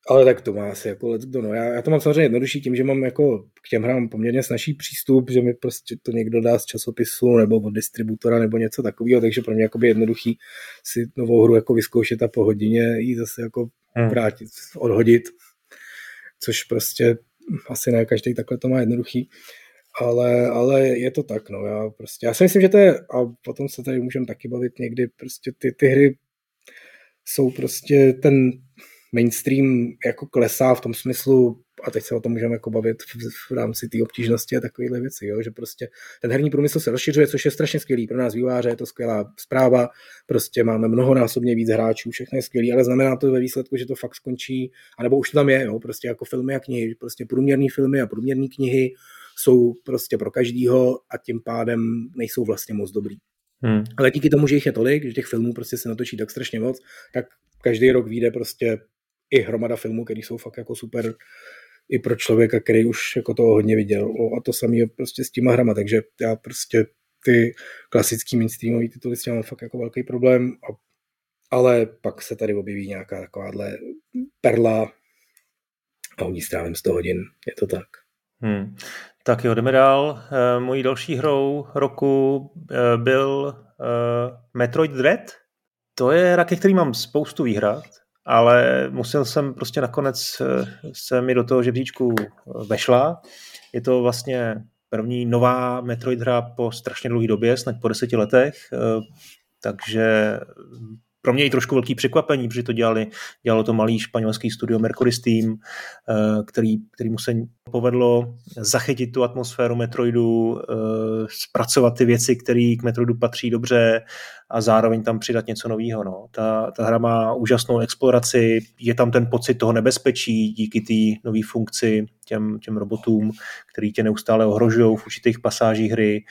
ale tak to má asi jako let no. Já, já, to mám samozřejmě jednodušší tím, že mám jako k těm hrám poměrně snažší přístup, že mi prostě to někdo dá z časopisu nebo od distributora nebo něco takového, takže pro mě jako jednoduchý si novou hru jako vyzkoušet a po hodině ji zase jako hmm. vrátit, odhodit, což prostě asi ne každý takhle to má jednoduchý. Ale, ale je to tak, no, já prostě, já si myslím, že to je, a potom se tady můžeme taky bavit někdy, prostě ty, ty hry jsou prostě ten mainstream jako klesá v tom smyslu, a teď se o tom můžeme jako bavit v, v rámci té obtížnosti a takovéhle věci, jo? že prostě ten herní průmysl se rozšiřuje, což je strašně skvělý pro nás výváře, je to skvělá zpráva, prostě máme mnohonásobně víc hráčů, všechno je skvělý, ale znamená to ve výsledku, že to fakt skončí, anebo už to tam je, jo? prostě jako filmy a knihy, prostě průměrné filmy a průměrné knihy jsou prostě pro každýho a tím pádem nejsou vlastně moc dobrý. Hmm. Ale díky tomu, že jich je tolik, že těch filmů prostě se natočí tak strašně moc, tak každý rok vyjde prostě i hromada filmů, které jsou fakt jako super i pro člověka, který už jako toho hodně viděl. A to samé prostě s těma hrama, takže já prostě ty klasický mainstreamový tituly s tím mám fakt jako velký problém, a, ale pak se tady objeví nějaká takováhle perla a ní strávím 100 hodin, je to tak. Hmm. Tak jo, jdeme dál. E, mojí další hrou roku e, byl e, Metroid Dread. To je hra, ke který mám spoustu výhrad ale musel jsem prostě nakonec eh, se mi do toho žebříčku eh, vešla. Je to vlastně první nová Metroid hra po strašně dlouhé době, snad po deseti letech, eh, takže pro mě i trošku velký překvapení, protože to dělali, dělalo to malý španělský studio Mercury Steam, eh, který, který mu se povedlo zachytit tu atmosféru Metroidu, eh, zpracovat ty věci, které k Metroidu patří dobře a zároveň tam přidat něco nového. No. Ta, ta hra má úžasnou exploraci, je tam ten pocit toho nebezpečí díky té nové funkci těm, těm robotům, který tě neustále ohrožují v určitých pasážích hry.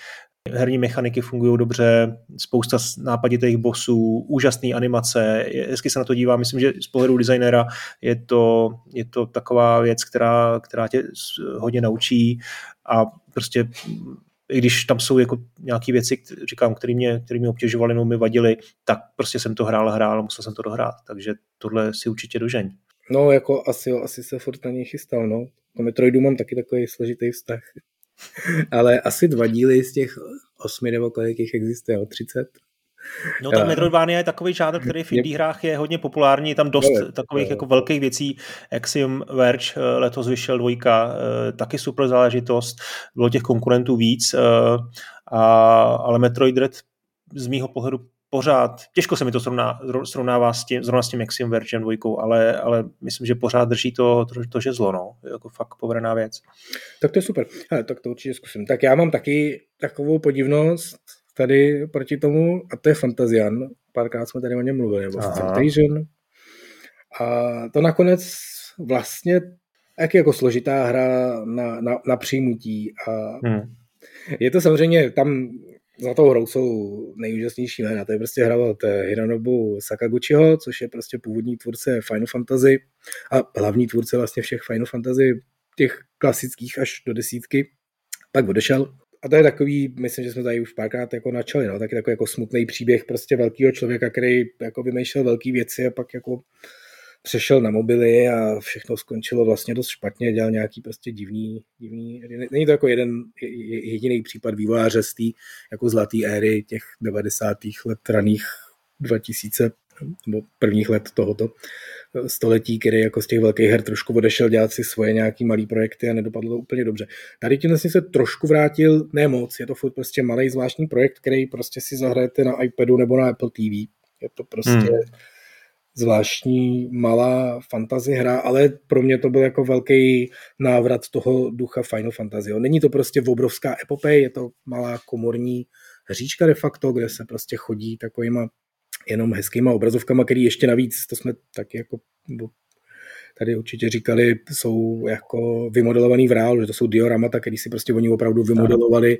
Herní mechaniky fungují dobře, spousta nápaditých bossů, úžasné animace, hezky se na to dívá, myslím, že z pohledu designera je to, je to taková věc, která, která tě hodně naučí a prostě i když tam jsou jako nějaké věci, říkám, které mě, které mě obtěžovaly nebo mi vadily, tak prostě jsem to hrál, hrál a musel jsem to dohrát, takže tohle si určitě dožeň. No, jako asi, jo, asi se furt na něj chystal, no. Metroidu mám taky takový složitý vztah. Ale asi dva díly z těch osmi nebo kolik jich existuje, o 30. No tak Metroidvania je takový žádr, který v indie hrách je hodně populární, je tam dost no, takových jako velkých věcí. Axiom Verge eh, letos vyšel dvojka, eh, taky super záležitost, bylo těch konkurentů víc, eh, a, ale Metroid Dread z mýho pohledu pořád, těžko se mi to srovná, srovnává s tím, zrovna s tím Axiom Verge dvojkou, ale, ale myslím, že pořád drží to, to, to žezlo, no. Jako fakt povedená věc. Tak to je super. Hele, tak to určitě zkusím. Tak já mám taky takovou podivnost, tady proti tomu, a to je Fantazian, párkrát jsme tady o něm mluvili, nebo Fantasion. A to nakonec vlastně jak jako složitá hra na, na, na přijmutí. A hmm. Je to samozřejmě, tam za tou hrou jsou nejúžasnější jména. To je prostě hra od Hironobu Sakaguchiho, což je prostě původní tvůrce Final Fantasy a hlavní tvůrce vlastně všech Final Fantasy, těch klasických až do desítky. Pak odešel. A to je takový, myslím, že jsme tady už párkrát jako načali, no, taky takový jako smutný příběh prostě velkého člověka, který jako vymýšlel velké věci a pak jako přešel na mobily a všechno skončilo vlastně dost špatně, dělal nějaký prostě divný, divný není to jako jeden jediný případ vývojáře z té jako zlatý éry těch 90. let raných 2000 nebo prvních let tohoto století, který jako z těch velkých her trošku odešel dělat si svoje nějaký malý projekty a nedopadlo to úplně dobře. Tady tím vlastně se trošku vrátil, ne moc, je to furt prostě malý zvláštní projekt, který prostě si zahrajete na iPadu nebo na Apple TV. Je to prostě hmm zvláštní malá fantasy hra, ale pro mě to byl jako velký návrat toho ducha Final Fantasy. Není to prostě obrovská epopej, je to malá komorní hříčka de facto, kde se prostě chodí takovýma jenom hezkýma obrazovkama, který ještě navíc, to jsme taky jako tady určitě říkali, jsou jako vymodelovaný v reálu, že to jsou dioramata, který si prostě oni opravdu vymodelovali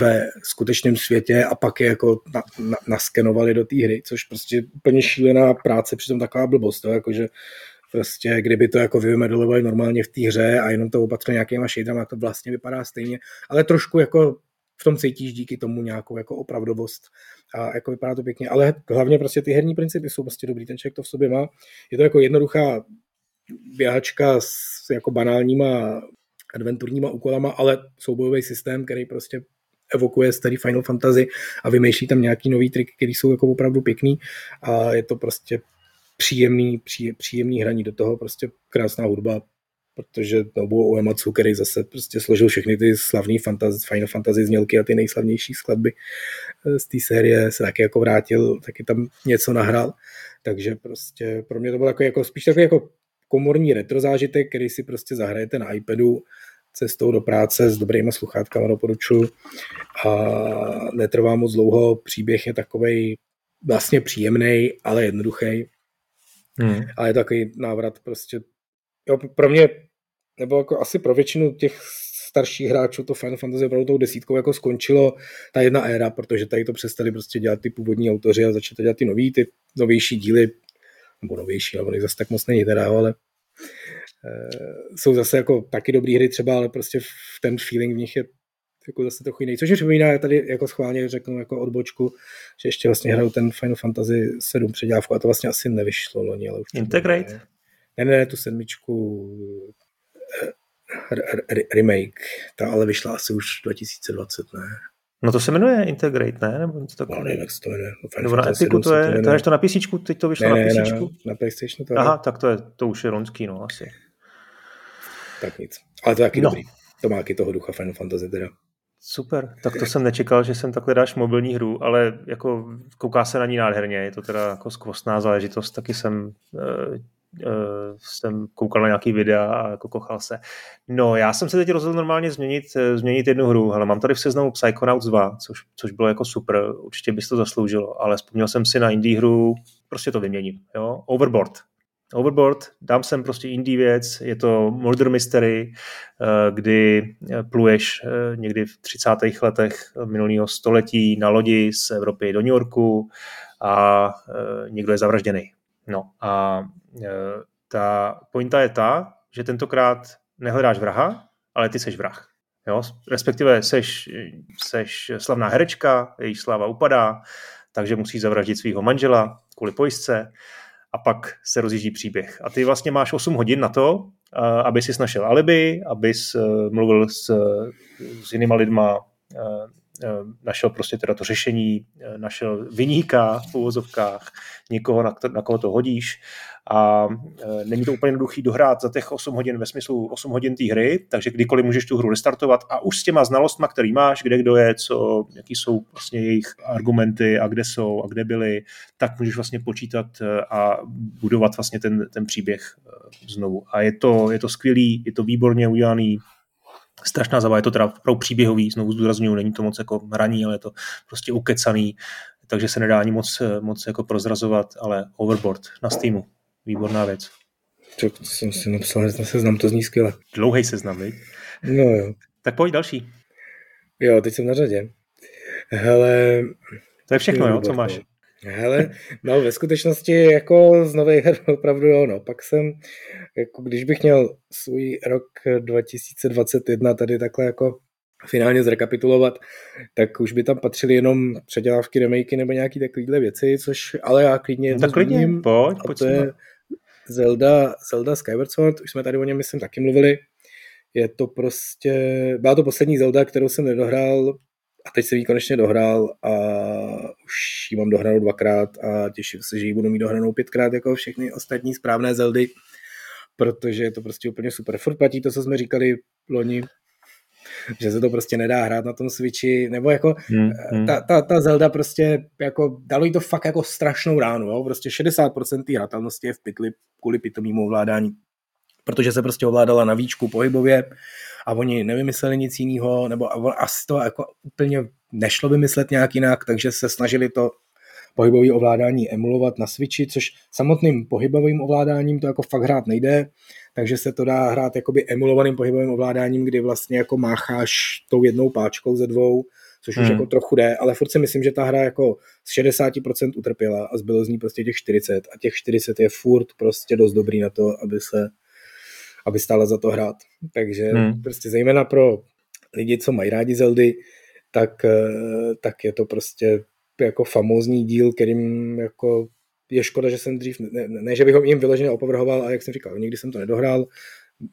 ve skutečném světě a pak je jako na, na, naskenovali do té hry, což prostě úplně šílená práce, přitom taková blbost, to, jakože prostě kdyby to jako vymodelovali normálně v té hře a jenom to opatřili nějakýma shaderama, to vlastně vypadá stejně, ale trošku jako v tom cítíš díky tomu nějakou jako opravdovost a jako vypadá to pěkně, ale hlavně prostě ty herní principy jsou prostě dobrý, ten člověk to v sobě má. Je to jako jednoduchá běhačka s jako banálníma adventurníma úkolama, ale soubojový systém, který prostě evokuje starý Final Fantasy a vymýšlí tam nějaký nový trik, který jsou jako opravdu pěkný a je to prostě příjemný, pří, příjemný hraní do toho, prostě krásná hudba, protože Nobuo Uematsu, který zase prostě složil všechny ty slavné fantasy, Final Fantasy znělky a ty nejslavnější skladby eh, z té série, se taky jako vrátil, taky tam něco nahrál, takže prostě pro mě to bylo jako, jako spíš takový jako komorní retro zážitek, který si prostě zahrajete na iPadu cestou do práce s dobrýma sluchátkama doporučuji a netrvá moc dlouho, příběh je takovej vlastně příjemný, ale jednoduchý. Hmm. Ale je takový návrat prostě jo, pro mě, nebo jako asi pro většinu těch starších hráčů to Final Fantasy opravdu tou desítkou jako skončilo ta jedna éra, protože tady to přestali prostě dělat ty původní autoři a začali to dělat ty nový, ty novější díly nebo novější, nebo zase tak moc není teda, ale e, jsou zase jako taky dobrý hry třeba, ale prostě v ten feeling v nich je jako zase trochu jiný. Což je připomíná, já tady jako schválně řeknu jako odbočku, že ještě vlastně hraju ten Final Fantasy 7 předělávku a to vlastně asi nevyšlo loni, ale už Integrate? Ne, ne, ne, tu sedmičku eh, remake, ta ale vyšla asi už 2020, ne? No to se jmenuje Integrate, ne? Nebo něco takového? No, nevím, jak se to jmenuje. No, Nebo na Epiku to je, to je to na PC, teď to vyšlo ne, na PC. Ne, na, na PlayStationu to je. Aha, tak to, je, to už je ronský, no asi. Tak nic. Ale to je taky no. dobrý. To má taky toho ducha Final Fantasy teda. Super, tak to jsem nečekal, že jsem takhle dáš mobilní hru, ale jako kouká se na ní nádherně, je to teda jako skvostná záležitost, taky jsem uh, jsem koukal na nějaký videa a jako kochal se. No, já jsem se teď rozhodl normálně změnit, uh, změnit jednu hru, ale mám tady v seznamu Psychonauts 2, což, což bylo jako super, určitě bys to zasloužilo, ale vzpomněl jsem si na indie hru, prostě to vyměním, jo, Overboard. Overboard, dám sem prostě indie věc, je to murder mystery, uh, kdy pluješ někdy v 30. letech minulého století na lodi z Evropy do New Yorku a někdo je zavražděný. No a e, ta pointa je ta, že tentokrát nehledáš vraha, ale ty seš vrah. Jo? Respektive seš, seš slavná herečka, její sláva upadá, takže musíš zavraždit svého manžela kvůli pojistce a pak se rozjíždí příběh. A ty vlastně máš 8 hodin na to, e, aby si našel alibi, abys e, mluvil s, s jinýma lidma, našel prostě teda to řešení, eh, našel vyníka v uvozovkách, někoho, na, na koho to hodíš a eh, není to úplně jednoduchý dohrát za těch 8 hodin ve smyslu 8 hodin té hry, takže kdykoliv můžeš tu hru restartovat a už s těma znalostma, který máš, kde kdo je, co, jaký jsou vlastně jejich argumenty a kde jsou a kde byli, tak můžeš vlastně počítat a budovat vlastně ten, ten příběh znovu. A je to, je to skvělý, je to výborně udělaný, strašná zabava, je to teda pro příběhový, znovu zdůraznuju, není to moc jako hraní, ale je to prostě ukecaný, takže se nedá ani moc, moc jako prozrazovat, ale Overboard na Steamu, výborná věc. To jsem si napsal, že seznam, to zní skvěle. Dlouhý seznam, viď? No jo. Tak pojď další. Jo, teď jsem na řadě. Hele... To je všechno, jo, co máš? Hele, no ve skutečnosti jako z nových her opravdu jo, no. Pak jsem, jako když bych měl svůj rok 2021 tady takhle jako finálně zrekapitulovat, tak už by tam patřily jenom předělávky, remakey nebo nějaký takovýhle věci, což ale já klidně tak klidně, zmíním, pojď, pojď to je Zelda, Zelda Skyward Sword, už jsme tady o něm myslím taky mluvili, je to prostě, byla to poslední Zelda, kterou jsem nedohrál a teď jsem ji konečně dohrál a už ji mám dohranou dvakrát a těším se, že ji budu mít dohranou pětkrát jako všechny ostatní správné Zeldy, protože je to prostě úplně super. Furt platí to, co jsme říkali loni, že se to prostě nedá hrát na tom Switchi, nebo jako hmm, hmm. Ta, ta, ta Zelda prostě jako dalo jí to fakt jako strašnou ránu, jo? prostě 60% té hratelnosti je v pytli kvůli pitomýmu ovládání, protože se prostě ovládala na výčku pohybově a oni nevymysleli nic jiného, nebo asi to jako úplně nešlo vymyslet nějak jinak, takže se snažili to pohybové ovládání emulovat na Switchi, což samotným pohybovým ovládáním to jako fakt hrát nejde, takže se to dá hrát jakoby emulovaným pohybovým ovládáním, kdy vlastně jako mácháš tou jednou páčkou ze dvou, což hmm. už jako trochu jde, ale furt si myslím, že ta hra jako z 60% utrpěla a zbylo z ní prostě těch 40 a těch 40 je furt prostě dost dobrý na to, aby se aby stále za to hrát. Takže hmm. prostě zejména pro lidi, co mají rádi Zeldy, tak, eh, tak je to prostě jako famózní díl, kterým jako je škoda, že jsem dřív, ne, ne že bych ho jim vyloženě opovrhoval, ale jak jsem říkal, nikdy jsem to nedohrál,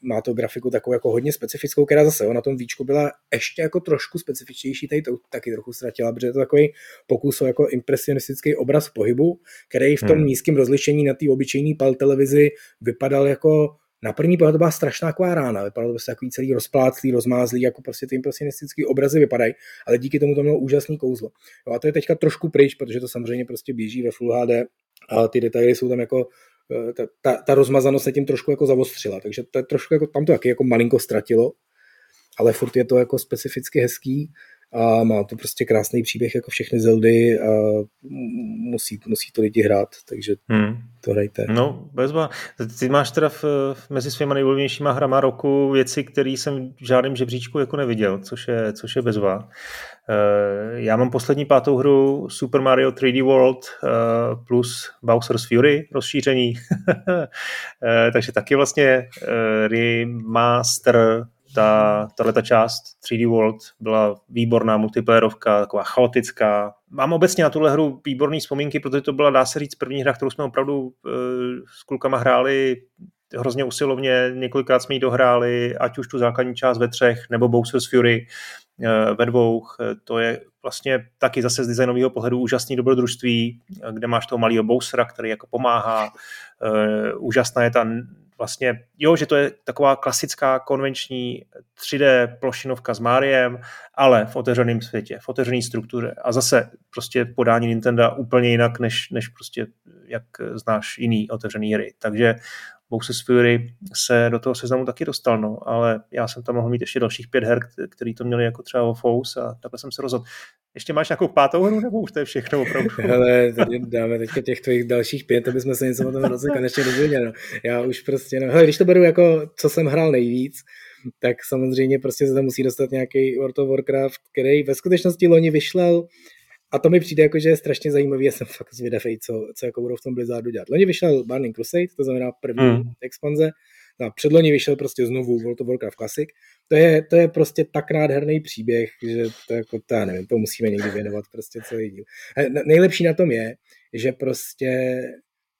má to grafiku takovou jako hodně specifickou, která zase jo, na tom výčku byla ještě jako trošku specifičnější, tady to taky trochu ztratila, protože je to takový pokus o jako impresionistický obraz pohybu, který v tom hmm. nízkém rozlišení na té obyčejné pal televizi vypadal jako na první pohled to byla strašná taková rána, vypadalo to prostě takový celý rozpláclý, rozmázlý, jako prostě ty impresionistické obrazy vypadají, ale díky tomu to mělo úžasný kouzlo. Jo, a to je teďka trošku pryč, protože to samozřejmě prostě běží ve Full HD a ty detaily jsou tam jako eh, ta, ta, ta rozmazanost se tím trošku jako zavostřila, takže to je trošku jako, tam to taky jako malinko ztratilo, ale furt je to jako specificky hezký a má to prostě krásný příběh jako všechny Zeldy a musí, musí to lidi hrát, takže hmm. to hrajte. No, bezva. Ty máš teda v, mezi svýma nejvolnějšíma hrama roku věci, které jsem v žádném žebříčku jako neviděl, což je, což je bezva. Eh, já mám poslední pátou hru Super Mario 3D World eh, plus Bowser's Fury rozšíření, eh, takže taky vlastně remaster ta, tato část 3D World byla výborná multiplayerovka, taková chaotická. Mám obecně na tuhle hru výborné vzpomínky, protože to byla, dá se říct, první hra, kterou jsme opravdu uh, s klukama hráli hrozně usilovně, několikrát jsme ji dohráli, ať už tu základní část ve třech, nebo Bowser's Fury uh, ve dvou. To je vlastně taky zase z designového pohledu úžasný dobrodružství, kde máš toho malého Bowsera, který jako pomáhá. Uh, úžasná je ta vlastně, jo, že to je taková klasická konvenční 3D plošinovka s Mariem, ale v otevřeném světě, v otevřené struktuře. A zase prostě podání Nintendo úplně jinak, než, než prostě jak znáš jiný otevřený hry. Takže Bowser's Fury se do toho seznamu taky dostal, no, ale já jsem tam mohl mít ještě dalších pět her, který to měli jako třeba Fous a takhle jsem se rozhodl. Ještě máš nějakou pátou hru, nebo už to je všechno opravdu? Hele, tady dáme teďka těch tvých dalších pět, aby jsme se něco o tom roce konečně dozvěděli. No. Já už prostě, no, hele, když to beru jako, co jsem hrál nejvíc, tak samozřejmě prostě se tam musí dostat nějaký World of Warcraft, který ve skutečnosti loni vyšlel a to mi přijde jako, že je strašně zajímavý, já jsem fakt zvědavý, co, co jako budou v tom Blizzardu dělat. Loni vyšel Burning Crusade, to znamená první mm. expanze, no a předloni vyšel prostě znovu World of Warcraft Classic. To je, to je prostě tak nádherný příběh, že to jako, to já nevím, to musíme někdy věnovat prostě celý díl. A nejlepší na tom je, že prostě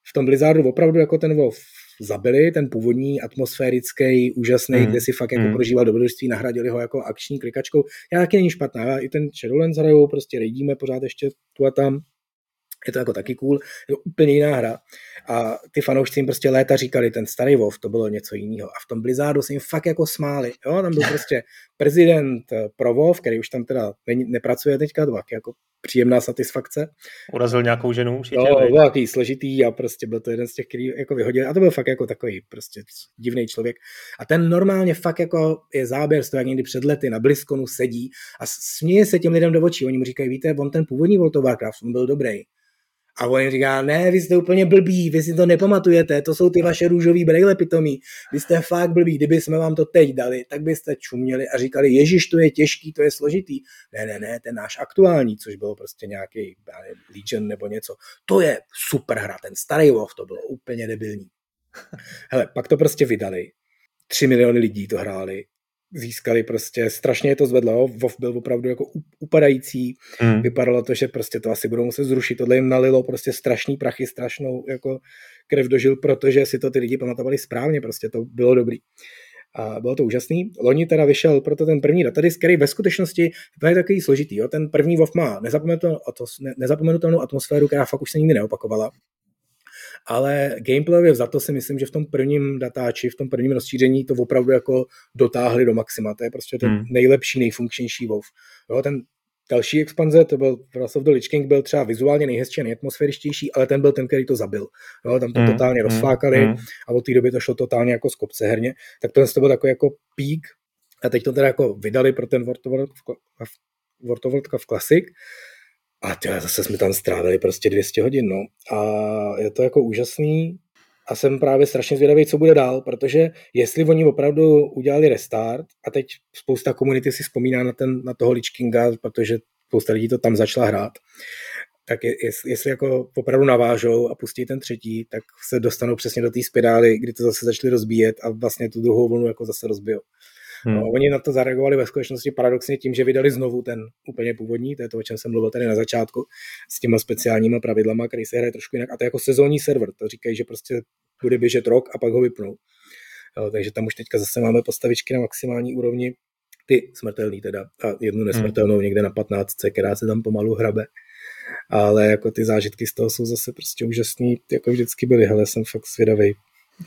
v tom Blizzardu opravdu jako ten WoW zabili, ten původní atmosférický, úžasný, mm. kde si fakt jako mm. prožíval dobrodružství, nahradili ho jako akční klikačkou. Já taky není špatná, já i ten Shadowlands hraju, prostě rejdíme pořád ještě tu a tam. Je to jako taky cool, je to úplně jiná hra. A ty fanoušci jim prostě léta říkali, ten starý WoW, to bylo něco jiného. A v tom Blizzardu se jim fakt jako smáli. Jo? Tam byl prostě prezident eh, pro WoW, který už tam teda nepracuje teďka, to jako příjemná satisfakce. Urazil nějakou ženu? Určitě, no, byl takový složitý a prostě byl to jeden z těch, který jako vyhodil. A to byl fakt jako takový prostě divný člověk. A ten normálně fakt jako je záběr z toho, jak někdy před lety na Bliskonu sedí a směje se těm lidem do očí. Oni mu říkají, víte, on ten původní World of Warcraft, on byl dobrý. A on jim říká, ne, vy jste úplně blbí, vy si to nepamatujete, to jsou ty vaše růžový brejle pitomí, vy jste fakt blbí, kdyby jsme vám to teď dali, tak byste čuměli a říkali, ježiš, to je těžký, to je složitý. Ne, ne, ne, ten náš aktuální, což bylo prostě nějaký Legion nebo něco, to je super hra, ten starý WoW, to bylo úplně debilní. Hele, pak to prostě vydali, tři miliony lidí to hráli, získali prostě, strašně je to zvedlo, WoW byl opravdu jako upadající, mm. vypadalo to, že prostě to asi budou muset zrušit, tohle jim nalilo prostě strašný prachy, strašnou jako krev dožil, protože si to ty lidi pamatovali správně, prostě to bylo dobrý. A bylo to úžasný. Loni teda vyšel proto ten první datadisk, který ve skutečnosti je takový složitý. Jo? Ten první WoW má nezapomenutelnou atmosféru, která fakt už se nikdy neopakovala ale gameplayově za to si myslím, že v tom prvním datáči, v tom prvním rozšíření to opravdu jako dotáhli do maxima. To je prostě ten hmm. nejlepší, nejfunkčnější WoW. Jo, ten další expanze, to byl Wrath of the Lich King, byl třeba vizuálně nejhezčí a nejatmosféričtější, ale ten byl ten, který to zabil. Jo, tam to mm, totálně mm, rozfákali mm. a od té doby to šlo totálně jako z kopce herně. Tak to, to byl takový jako pík a teď to teda jako vydali pro ten World of Warcraft Classic a tyhle, zase jsme tam strávili prostě 200 hodin, no. A je to jako úžasný a jsem právě strašně zvědavý, co bude dál, protože jestli oni opravdu udělali restart a teď spousta komunity si vzpomíná na, ten, na toho Lich Kinga, protože spousta lidí to tam začala hrát, tak je, jestli jako opravdu navážou a pustí ten třetí, tak se dostanou přesně do té spirály, kdy to zase začali rozbíjet a vlastně tu druhou vlnu jako zase rozbijou. Hmm. No, oni na to zareagovali ve skutečnosti paradoxně tím, že vydali znovu ten úplně původní, to je to, o čem jsem mluvil tady na začátku, s těma speciálníma pravidlama, který se hraje trošku jinak. A to je jako sezónní server, to říkají, že prostě bude běžet rok a pak ho vypnou. Jo, takže tam už teďka zase máme postavičky na maximální úrovni, ty smrtelný teda, a jednu nesmrtelnou hmm. někde na 15, která se tam pomalu hrabe. Ale jako ty zážitky z toho jsou zase prostě úžasný, jako vždycky byly, hele, jsem fakt svědavý,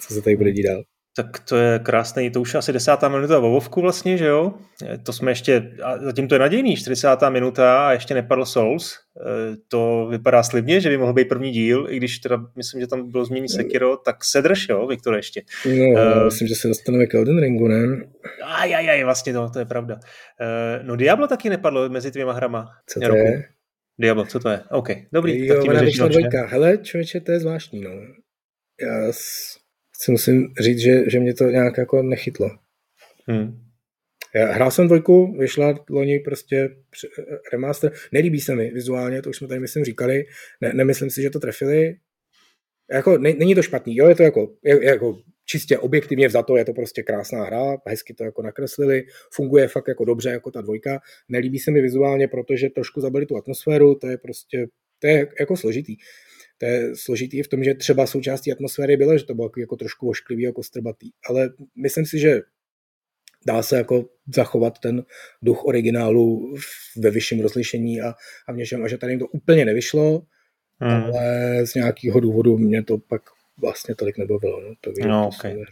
co se tady bude dít dál. Tak to je krásný, to už asi desátá minuta Vovovku vlastně, že jo? To jsme ještě, a zatím to je nadějný, 40. minuta a ještě nepadl Souls. E, to vypadá slibně, že by mohl být první díl, i když teda myslím, že tam bylo změní Sekiro, tak se drž, jo, Viktor, ještě. No, uh, myslím, že se dostaneme k Elden Ringu, ne? Aj, aj, vlastně to, to je pravda. Uh, no Diablo taky nepadlo mezi dvěma hrama. Co to roku. je? Diablo, co to je? OK, dobrý. Jo, tak tím vyšla dvojka. Hele, člověče, to je zvláštní, no. Já si musím říct, že, že mě to nějak jako nechytlo. Hmm. Já hrál jsem dvojku, vyšla loni prostě remaster. Nelíbí se mi vizuálně, to už jsme tady myslím říkali. Ne, nemyslím si, že to trefili. Jako, ne, není to špatný, jo, je to jako, je, jako čistě objektivně vzato, je to prostě krásná hra, hezky to jako nakreslili, funguje fakt jako dobře jako ta dvojka. Nelíbí se mi vizuálně, protože trošku zabili tu atmosféru, to je prostě, to je jako složitý to je složitý v tom, že třeba součástí atmosféry bylo, že to bylo jako trošku ošklivý, jako strbatý. Ale myslím si, že dá se jako zachovat ten duch originálu ve vyšším rozlišení a, a v něčem, a že tady jim to úplně nevyšlo, hmm. ale z nějakého důvodu mě to pak vlastně tolik nebavilo. No, to, no, okay.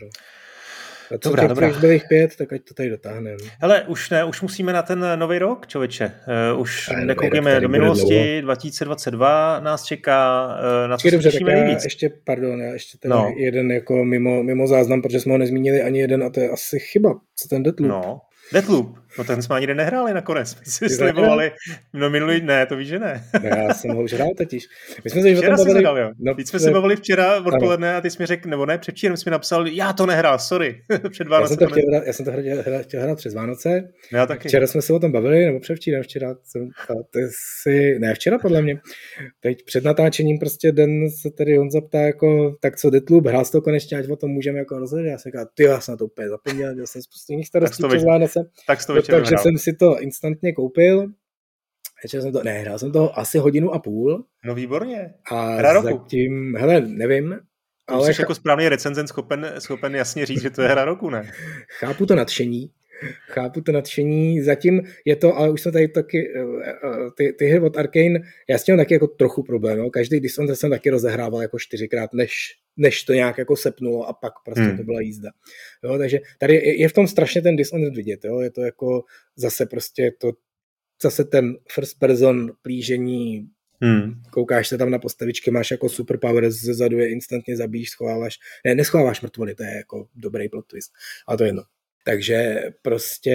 A co dobrá, těch dobrá. zbylých pět, tak ať to tady dotáhneme. Hele, už ne, už musíme na ten nový rok, člověče. Uh, už a nekoukneme do minulosti, 2022 nás čeká, uh, na co dobře, tak já nejvíc. ještě, pardon, já ještě ten no. jeden jako mimo, mimo záznam, protože jsme ho nezmínili ani jeden a to je asi chyba. Co ten Deathloop? No, Deathloop. No ten jsme ani nehráli nakonec. My si slibovali, no minulý, ne, to víš, že ne. no, já jsem ho už hrál totiž. My jsme se včera bavili... Zadal, jo. No, Víc jsme se bavili včera odpoledne a ty jsi mi řekl, nebo ne, předčírem jsi mi napsal, já to nehrál, sorry, před Vánoce. Já jsem to chtěl, hrát, já jsem to chtěl, chtěl hrát přes Vánoce. No, já taky. Včera jsme se o tom bavili, nebo předvčírem, včera jsem, ty si, ne, včera podle mě. Teď před natáčením prostě den se tady on zaptá jako, tak co Deathloop, hrál jsi to konečně, ať o tom můžeme jako rozhodnout. Já jsem říkal, ty já jsem na to úplně zapomněl, měl jsem spoustu jiných starostí přes Vánoce. Tak to takže jsem si to instantně koupil. Ještě jsem to, ne, hrál jsem to asi hodinu a půl. No výborně. A hra roku. zatím, hele, nevím. Ale jsi jako správný recenzent schopen, schopen jasně říct, že to je hra roku, ne? Chápu to nadšení. Chápu to nadšení. Zatím je to, ale už jsme tady taky, eh, eh, ty, ty hry od Arkane, já s tím taky jako trochu problém. No. Každý Dishonored jsem taky rozehrával jako čtyřikrát, než, než to nějak jako sepnulo a pak prostě hmm. to byla jízda. Jo, takže tady je, je v tom strašně ten Dishonored vidět. Jo. Je to jako zase prostě to zase ten first person plížení Hmm. Koukáš se tam na postavičky, máš jako superpower, ze zadu je instantně zabíjíš, schováváš, ne, neschováváš mrtvoly, to je jako dobrý plot twist, ale to je jedno. Takže prostě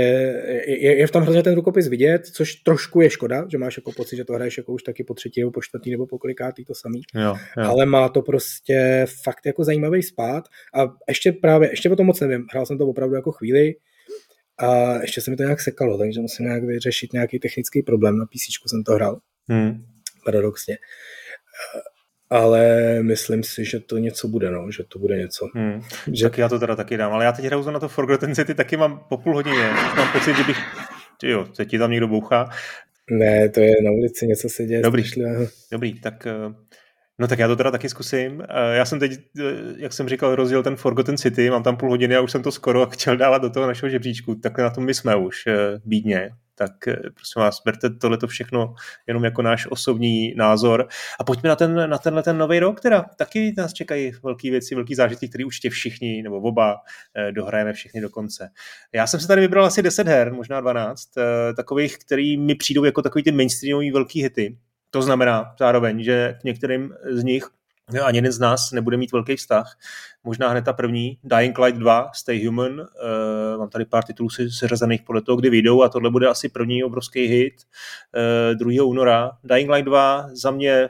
je, je v tom hrozně ten rukopis vidět, což trošku je škoda, že máš jako pocit, že to hraješ jako už taky po třetí nebo po čtvrtý nebo po kolikátý to samý. Jo, jo. Ale má to prostě fakt jako zajímavý spát a ještě právě, ještě o tom moc nevím, hrál jsem to opravdu jako chvíli a ještě se mi to nějak sekalo, takže musím nějak vyřešit nějaký technický problém, na PC jsem to hrál. Hmm. Paradoxně ale myslím si, že to něco bude, no, že to bude něco. Hmm. Že... Tak já to teda taky dám, ale já teď hraju na to Forgotten City, taky mám po půl hodině. Mám pocit, že bych, jo, teď ti tam někdo bouchá. Ne, to je na ulici, něco se děje. Dobrý, strašlivého. dobrý, tak No tak já to teda taky zkusím. Já jsem teď, jak jsem říkal, rozdělil ten Forgotten City, mám tam půl hodiny a už jsem to skoro chtěl dávat do toho našeho žebříčku, tak na tom my jsme už bídně tak prosím vás, berte tohleto všechno jenom jako náš osobní názor. A pojďme na, ten, na tenhle ten nový rok, teda taky nás čekají velké věci, velký zážitky, které určitě všichni, nebo oba, dohrajeme všechny do konce. Já jsem se tady vybral asi 10 her, možná 12, takových, který mi přijdou jako takový ty mainstreamový velký hity. To znamená zároveň, že k některým z nich ani jeden z nás nebude mít velký vztah. Možná hned ta první, Dying Light 2, Stay Human, uh, mám tady pár titulů seřazených podle toho, kdy vyjdou a tohle bude asi první obrovský hit uh, 2. února. Dying Light 2 za mě,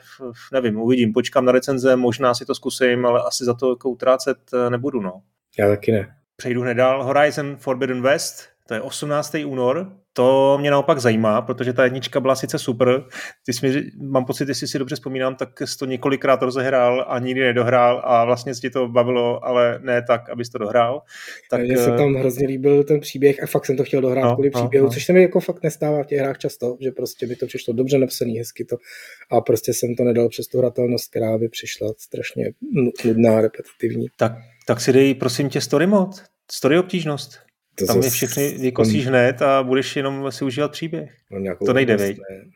nevím, uvidím, počkám na recenze, možná si to zkusím, ale asi za to jako utrácet nebudu, no. Já taky ne. Přejdu hned dál. Horizon Forbidden West, to je 18. únor, to mě naopak zajímá, protože ta jednička byla sice super. Ty jsi mi, mám pocit, jestli si dobře vzpomínám, tak jsi to několikrát rozehrál a nikdy nedohrál a vlastně si to bavilo, ale ne tak, abys to dohrál. Tak, Mně se tam hrozně líbil ten příběh a fakt jsem to chtěl dohrát no, kvůli příběhu, no, no. což se mi jako fakt nestává v těch hrách často, že prostě by to přišlo dobře napsaný, hezky to a prostě jsem to nedal přes tu hratelnost, která by přišla strašně nudná, repetitivní. Tak, tak si dej prosím tě story mod, story obtížnost. To tam je všechny vykosíš on... hned a budeš jenom si užívat příběh. No, to nejde, vej.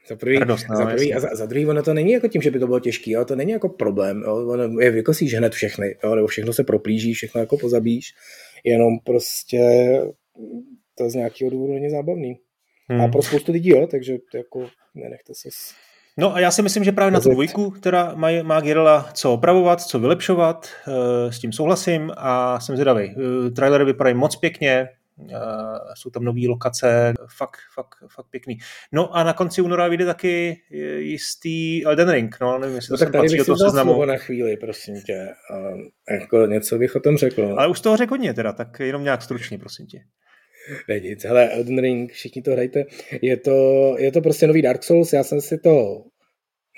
Za prvý, radost, no, za, prvý a za, za druhý, ono to není jako tím, že by to bylo těžký, jo? to není jako problém. Jo? Ono je vykosíš hned všechny, jo? nebo všechno se proplíží, všechno jako pozabíš, jenom prostě to z nějakého důvodu není zábavný. Hmm. A pro spoustu lidí, jo, takže jako nenechte se No a já si myslím, že právě na tu dvojku, která má, má Gerela co opravovat, co vylepšovat, s tím souhlasím a jsem zvědavý. Trailery vypadají moc pěkně, jsou tam nové lokace, fakt, fakt, fakt pěkný. No a na konci února vyjde taky jistý Elden Ring, no nevím, jestli no, to tak tady bych si vzal na chvíli, prosím tě. A jako něco bych o tom řekl. Ale už toho řekl hodně teda, tak jenom nějak stručně, prosím tě. Ne nic, hele, Elden Ring, všichni to hrajte. Je to, je to prostě nový Dark Souls, já jsem si to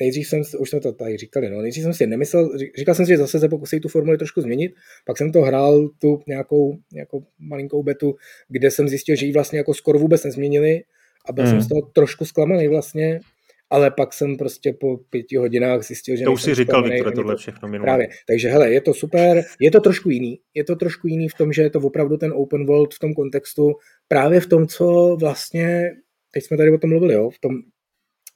nejdřív jsem, už jsme to tady říkali, no, nejdřív jsem si nemyslel, říkal jsem si, že zase se pokusí tu formuli trošku změnit, pak jsem to hrál tu nějakou, nějakou malinkou betu, kde jsem zjistil, že ji vlastně jako skoro vůbec nezměnili a byl mm. jsem z toho trošku zklamaný vlastně, ale pak jsem prostě po pěti hodinách zjistil, že... To už si říkal, Viktor, tohle všechno minulé. Právě, takže hele, je to super, je to trošku jiný, je to trošku jiný v tom, že je to opravdu ten open world v tom kontextu, právě v tom, co vlastně, teď jsme tady o tom mluvili, jo, v tom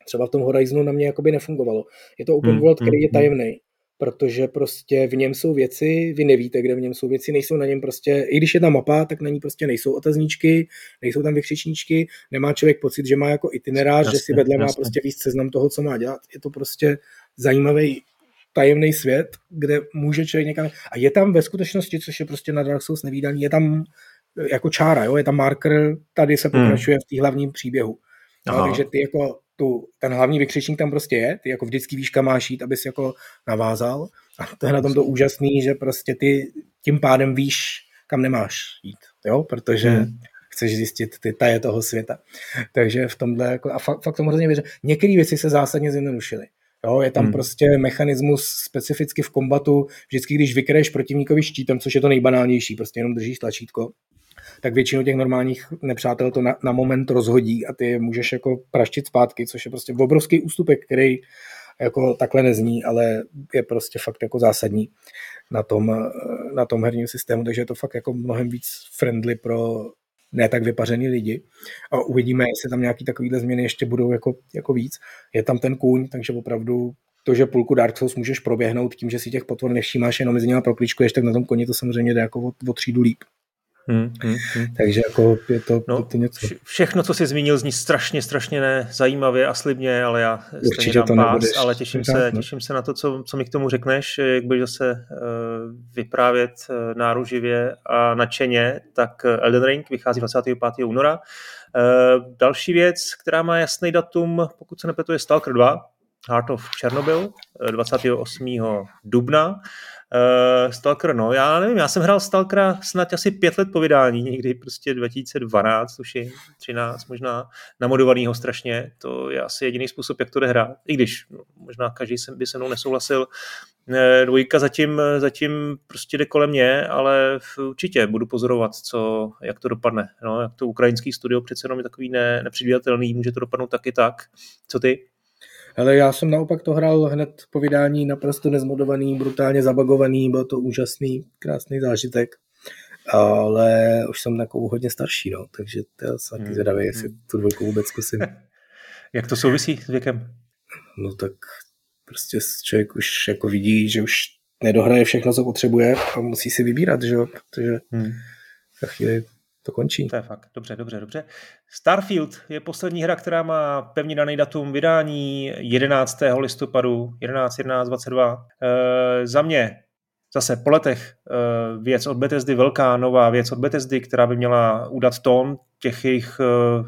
třeba v tom Horizonu na mě jakoby nefungovalo. Je to open hmm, world, který je hmm, hmm. tajemný, protože prostě v něm jsou věci, vy nevíte, kde v něm jsou věci, nejsou na něm prostě, i když je tam mapa, tak na ní prostě nejsou otazníčky, nejsou tam vykřičníčky, nemá člověk pocit, že má jako itinerář, jasně, že si vedle jasně. má prostě víc seznam toho, co má dělat. Je to prostě zajímavý tajemný svět, kde může člověk někam... A je tam ve skutečnosti, což je prostě na Dark Souls nevýdaný, je tam jako čára, jo? je tam marker, tady se pokračuje hmm. v té hlavním příběhu. No, takže ty jako tu, ten hlavní vykřičník tam prostě je, ty jako vždycky víš, kam máš jít, abys jako navázal. A to je na tom to úžasný, že prostě ty tím pádem víš, kam nemáš jít, jo, protože hmm. chceš zjistit ty taje toho světa. Takže v tomhle, jako, a fakt, fakt tomu hrozně věřím. Některé věci se zásadně zjednodušily. Jo, je tam hmm. prostě mechanismus specificky v kombatu, vždycky když vykreješ protivníkovi štítem, což je to nejbanálnější, prostě jenom držíš tlačítko, tak většinu těch normálních nepřátel to na, na moment rozhodí a ty je můžeš jako praštit zpátky, což je prostě obrovský ústupek, který jako takhle nezní, ale je prostě fakt jako zásadní na tom, na tom herním systému, takže je to fakt jako mnohem víc friendly pro ne tak vypařený lidi a uvidíme, jestli tam nějaký takovýhle změny ještě budou jako, jako víc. Je tam ten kůň, takže opravdu to, že půlku Dark Souls můžeš proběhnout tím, že si těch potvor nevšímáš, jenom mezi nimi proklíčkuješ, tak na tom koni to samozřejmě jde jako o, o třídu líp. Hmm, hmm, hmm. Takže jako je to, no, to něco. Všechno, co jsi zmínil, zní strašně, strašně ne zajímavě a slibně, ale já Určitě to pás, ale těším se, no. těším se na to, co, co mi k tomu řekneš, jak budeš zase uh, vyprávět uh, náruživě a nadšeně, tak Elden Ring vychází 25. února. Uh, další věc, která má jasný datum, pokud se nepletu, je Stalker 2, Heart of Chernobyl, 28. dubna. Uh, Stalker, no, já nevím, já jsem hrál Stalkera snad asi pět let po vydání, někdy prostě 2012, už je 13 možná, namodovanýho strašně, to je asi jediný způsob, jak to hrát, i když no, možná každý by se mnou nesouhlasil, eh, dvojka zatím, zatím prostě jde kolem mě, ale určitě budu pozorovat, co, jak to dopadne. No, jak to ukrajinský studio přece jenom je takový ne, nepředvídatelný, může to dopadnout taky tak. Co ty? Ale já jsem naopak to hrál hned po vydání naprosto nezmodovaný, brutálně zabagovaný, byl to úžasný, krásný zážitek. Ale už jsem takovou hodně starší, no, takže to jsem taky hmm, zvědavý, jestli hmm. tu dvojku vůbec zkusím. Jak to souvisí s věkem? No tak prostě člověk už jako vidí, že už nedohraje všechno, co potřebuje a musí si vybírat, že jo, protože hmm. za chvíli to končí. To je fakt. Dobře, dobře, dobře. Starfield je poslední hra, která má pevně daný datum vydání 11. listopadu 11, 11, 22. E, za mě zase po letech e, věc od Bethesdy, velká nová věc od Bethesdy, která by měla udat tón těch jejich e,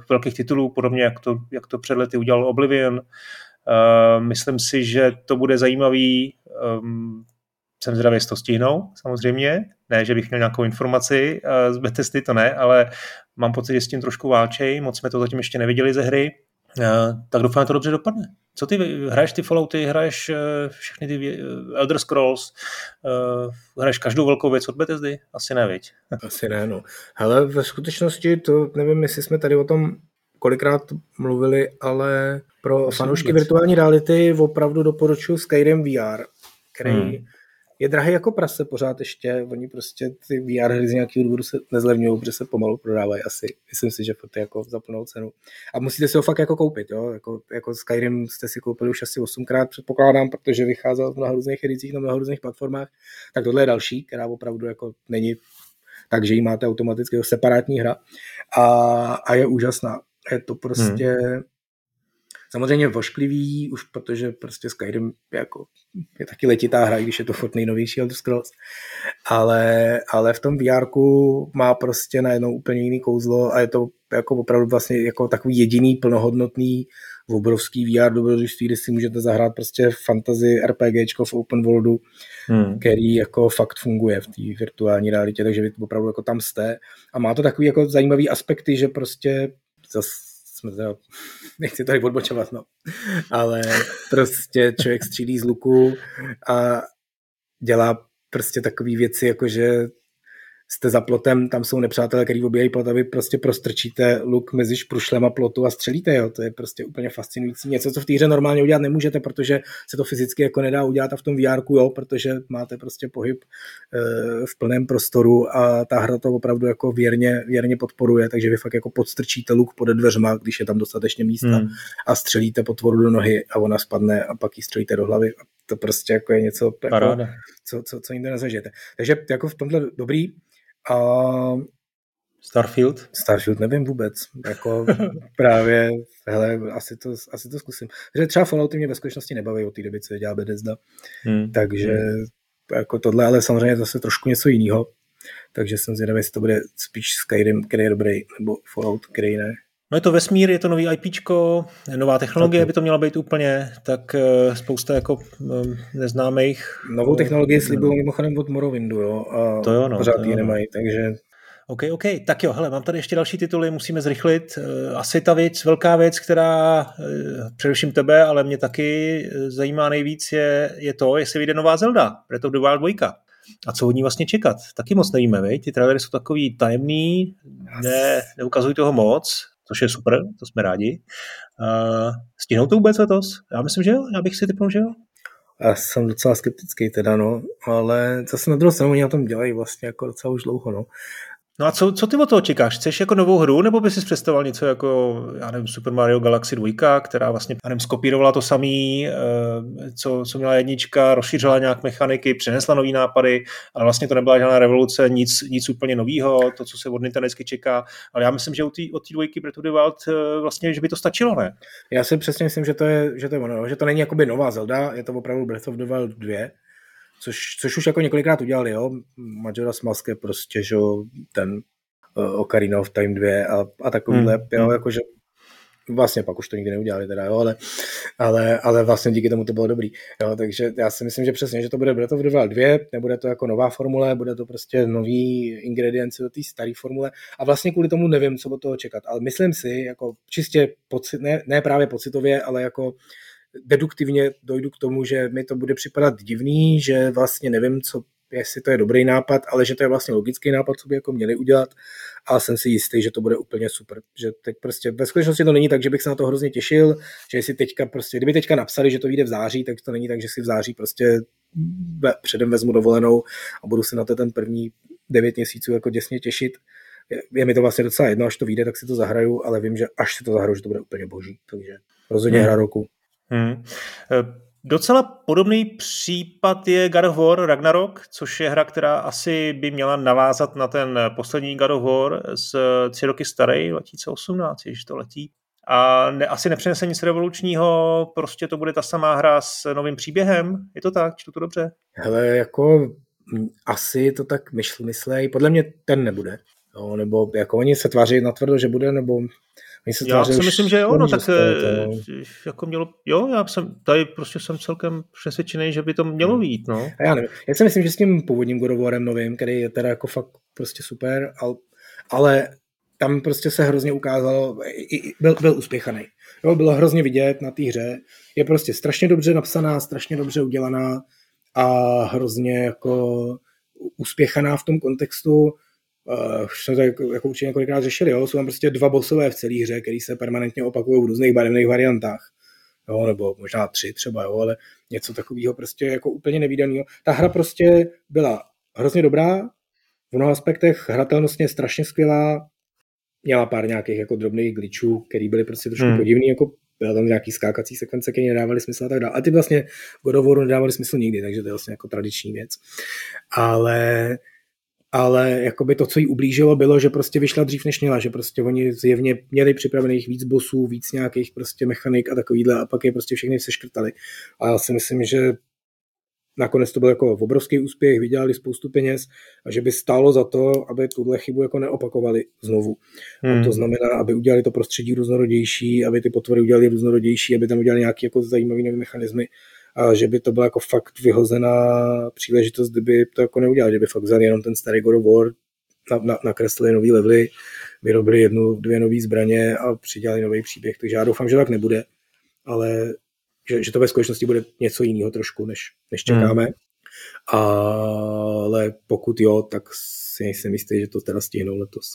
velkých titulů, podobně jak to, jak to před lety udělal Oblivion. E, myslím si, že to bude zajímavý um, jsem zvědavý, jestli to stihnou, samozřejmě. Ne, že bych měl nějakou informaci z Bethesdy, to ne, ale mám pocit, že s tím trošku válčej, moc jsme to zatím ještě neviděli ze hry, tak doufám, že to dobře dopadne. Co ty hraješ ty Fallouty, hraješ eh, všechny ty eh, Elder Scrolls, eh, hraješ každou velkou věc od Bethesdy? Asi ne, viď? Asi ne, no. Ale ve skutečnosti to nevím, jestli jsme tady o tom kolikrát mluvili, ale pro fanoušky virtuální reality opravdu doporučuji Skyrim VR, který hmm je drahý jako prase pořád ještě, oni prostě ty VR hry z nějakého důvodu se nezlevňují, protože se pomalu prodávají asi. Myslím si, že je jako za plnou cenu. A musíte si ho fakt jako koupit, jo? Jako, jako Skyrim jste si koupili už asi 8krát, předpokládám, protože vycházel v mnoha různých edicích na mnoha různých platformách. Tak tohle je další, která opravdu jako není takže ji máte automaticky separátní hra a, a je úžasná. Je to prostě, hmm. Samozřejmě vošklivý, už protože prostě Skyrim je, jako, je taky letitá hra, když je to furt nejnovější Elder Scrolls, ale, ale v tom VR má prostě najednou úplně jiný kouzlo a je to jako opravdu vlastně jako takový jediný plnohodnotný obrovský VR dobrodružství, kde si můžete zahrát prostě fantasy RPGčko v open worldu, hmm. který jako fakt funguje v té virtuální realitě, takže vy opravdu jako tam jste a má to takový jako zajímavý aspekty, že prostě zase jsme teda, nechci tady odbočovat, no. Ale prostě člověk střílí z luku a dělá prostě takové věci, jako že jste za plotem, tam jsou nepřátelé, který obíhají plot a vy prostě prostrčíte luk mezi šprušlem a plotu a střelíte, jo. To je prostě úplně fascinující. Něco, co v té hře normálně udělat nemůžete, protože se to fyzicky jako nedá udělat a v tom VR, jo, protože máte prostě pohyb e, v plném prostoru a ta hra to opravdu jako věrně, věrně podporuje, takže vy fakt jako podstrčíte luk pod dveřma, když je tam dostatečně místa hmm. a střelíte potvoru do nohy a ona spadne a pak ji střelíte do hlavy. A to prostě jako je něco, jako, co, co, co jinde nezažijete. Takže jako v tomhle dobrý, a Starfield? Starfield nevím vůbec. Jako právě, hele, asi to, asi to zkusím. Takže třeba Fallouty mě ve skutečnosti nebaví od té doby, co dělá Bethesda. Hmm. Takže hmm. jako tohle, ale samozřejmě zase trošku něco jiného. Takže jsem zvědavý, jestli to bude spíš Skyrim, který je dobrý, nebo Fallout, který ne. No je to vesmír, je to nový IPčko, nová technologie by to měla být úplně, tak eh, spousta jako eh, neznámých. Novou technologii slibují mimochodem od Morrowindu, jo, a to jo, no, pořád ji nemají, takže... OK, OK, tak jo, hele, mám tady ještě další tituly, musíme zrychlit. Eh, asi ta věc, velká věc, která především tebe, ale mě taky zajímá nejvíc, je, je to, jestli vyjde nová Zelda, Breath of the Wild 2. A co od ní vlastně čekat? Taky moc nevíme, vej? Ty trailery jsou takový tajemný, ne, neukazují toho moc, což je super, to jsme rádi. Uh, stihnou to vůbec letos? Já myslím, že jo, já bych si typnul, že jo. Já jsem docela skeptický teda, no, ale zase na druhou stranu oni na tom dělají vlastně jako docela už dlouho, no. No a co, co ty od toho čekáš? Chceš jako novou hru, nebo bys si představoval něco jako, já nevím, Super Mario Galaxy 2, která vlastně, já nevím, skopírovala to samý, eh, co, co měla jednička, rozšířila nějak mechaniky, přinesla nový nápady, ale vlastně to nebyla žádná revoluce, nic, nic úplně nového, to, co se od Nintendo čeká. Ale já myslím, že od té od dvojky Breath of the Wild eh, vlastně, že by to stačilo, ne? Já si přesně myslím, že to je, že to je ono, že to není jakoby nová Zelda, je to opravdu Breath of the Wild 2, což, což už jako několikrát udělali, jo. Majora's Mask je prostě, že ten uh, Ocarina of Time 2 a, a takovýhle, mm. jo, hmm. jakože vlastně pak už to nikdy neudělali teda, jo, ale, ale, ale vlastně díky tomu to bylo dobrý, jo, takže já si myslím, že přesně, že to bude Breath of the Wild 2, nebude to jako nová formule, bude to prostě nový ingredience do té staré formule a vlastně kvůli tomu nevím, co od toho čekat, ale myslím si, jako čistě pocit, ne, ne právě pocitově, ale jako deduktivně dojdu k tomu, že mi to bude připadat divný, že vlastně nevím, co jestli to je dobrý nápad, ale že to je vlastně logický nápad, co by jako měli udělat a jsem si jistý, že to bude úplně super. Že teď prostě ve skutečnosti to není tak, že bych se na to hrozně těšil, že jestli teďka prostě, kdyby teďka napsali, že to vyjde v září, tak to není tak, že si v září prostě předem vezmu dovolenou a budu se na to ten první devět měsíců jako děsně těšit. Je, je mi to vlastně docela jedno, až to vyjde, tak si to zahraju, ale vím, že až si to zahraju, že to bude úplně boží. Takže rozhodně hmm. hra roku. Hmm. Docela podobný případ je God of War Ragnarok, což je hra, která asi by měla navázat na ten poslední God of War z tři roky starý, 2018, když to letí. A ne, asi nepřinese nic revolučního, prostě to bude ta samá hra s novým příběhem. Je to tak? Čtu to dobře? Hele, jako asi to tak myšl, myslej. Podle mě ten nebude. No, nebo jako oni se tváří natvrdo, že bude, nebo já si myslím, že jo, no tak to, eh, jako mělo, jo, já jsem tady prostě jsem celkem přesvědčený, že by to mělo hmm. být, no. A já nevím, já si myslím, že s tím původním God novým, který je teda jako fakt prostě super, ale, ale tam prostě se hrozně ukázalo, byl, byl uspěchaný. Jo, bylo hrozně vidět na té hře. Je prostě strašně dobře napsaná, strašně dobře udělaná a hrozně jako uspěchaná v tom kontextu, uh, už jsme to jako, jako určitě několikrát řešili, jo? jsou tam prostě dva bosové v celé hře, které se permanentně opakují v různých barevných variantách. Jo, nebo možná tři třeba, jo, ale něco takového prostě jako úplně nevýdaného. Ta hra prostě byla hrozně dobrá, v mnoha aspektech hratelnostně strašně skvělá, měla pár nějakých jako drobných glitchů, které byly prostě trošku hmm. podivný, jako byla tam nějaký skákací sekvence, které nedávaly smysl a tak dále. A ty vlastně God of nedávaly smysl nikdy, takže to je vlastně jako tradiční věc. Ale ale jakoby to, co jí ublížilo, bylo, že prostě vyšla dřív, než měla, že prostě oni zjevně měli připravených víc bosů, víc nějakých prostě mechanik a takovýhle a pak je prostě všechny seškrtali. A já si myslím, že nakonec to byl jako obrovský úspěch, vydělali spoustu peněz a že by stálo za to, aby tuhle chybu jako neopakovali znovu. Hmm. A to znamená, aby udělali to prostředí různorodější, aby ty potvory udělali různorodější, aby tam udělali nějaké jako zajímavé mechanismy a že by to byla jako fakt vyhozená příležitost, kdyby to jako neudělali, kdyby fakt vzali jenom ten starý God of War, na, na, nakreslili nový levely, vyrobili jednu, dvě nové zbraně a přidělali nový příběh. Takže já doufám, že tak nebude, ale že, že to ve skutečnosti bude něco jiného trošku, než, než čekáme. Hmm. Ale pokud jo, tak si nejsem jistý, že to teda stihnou letos.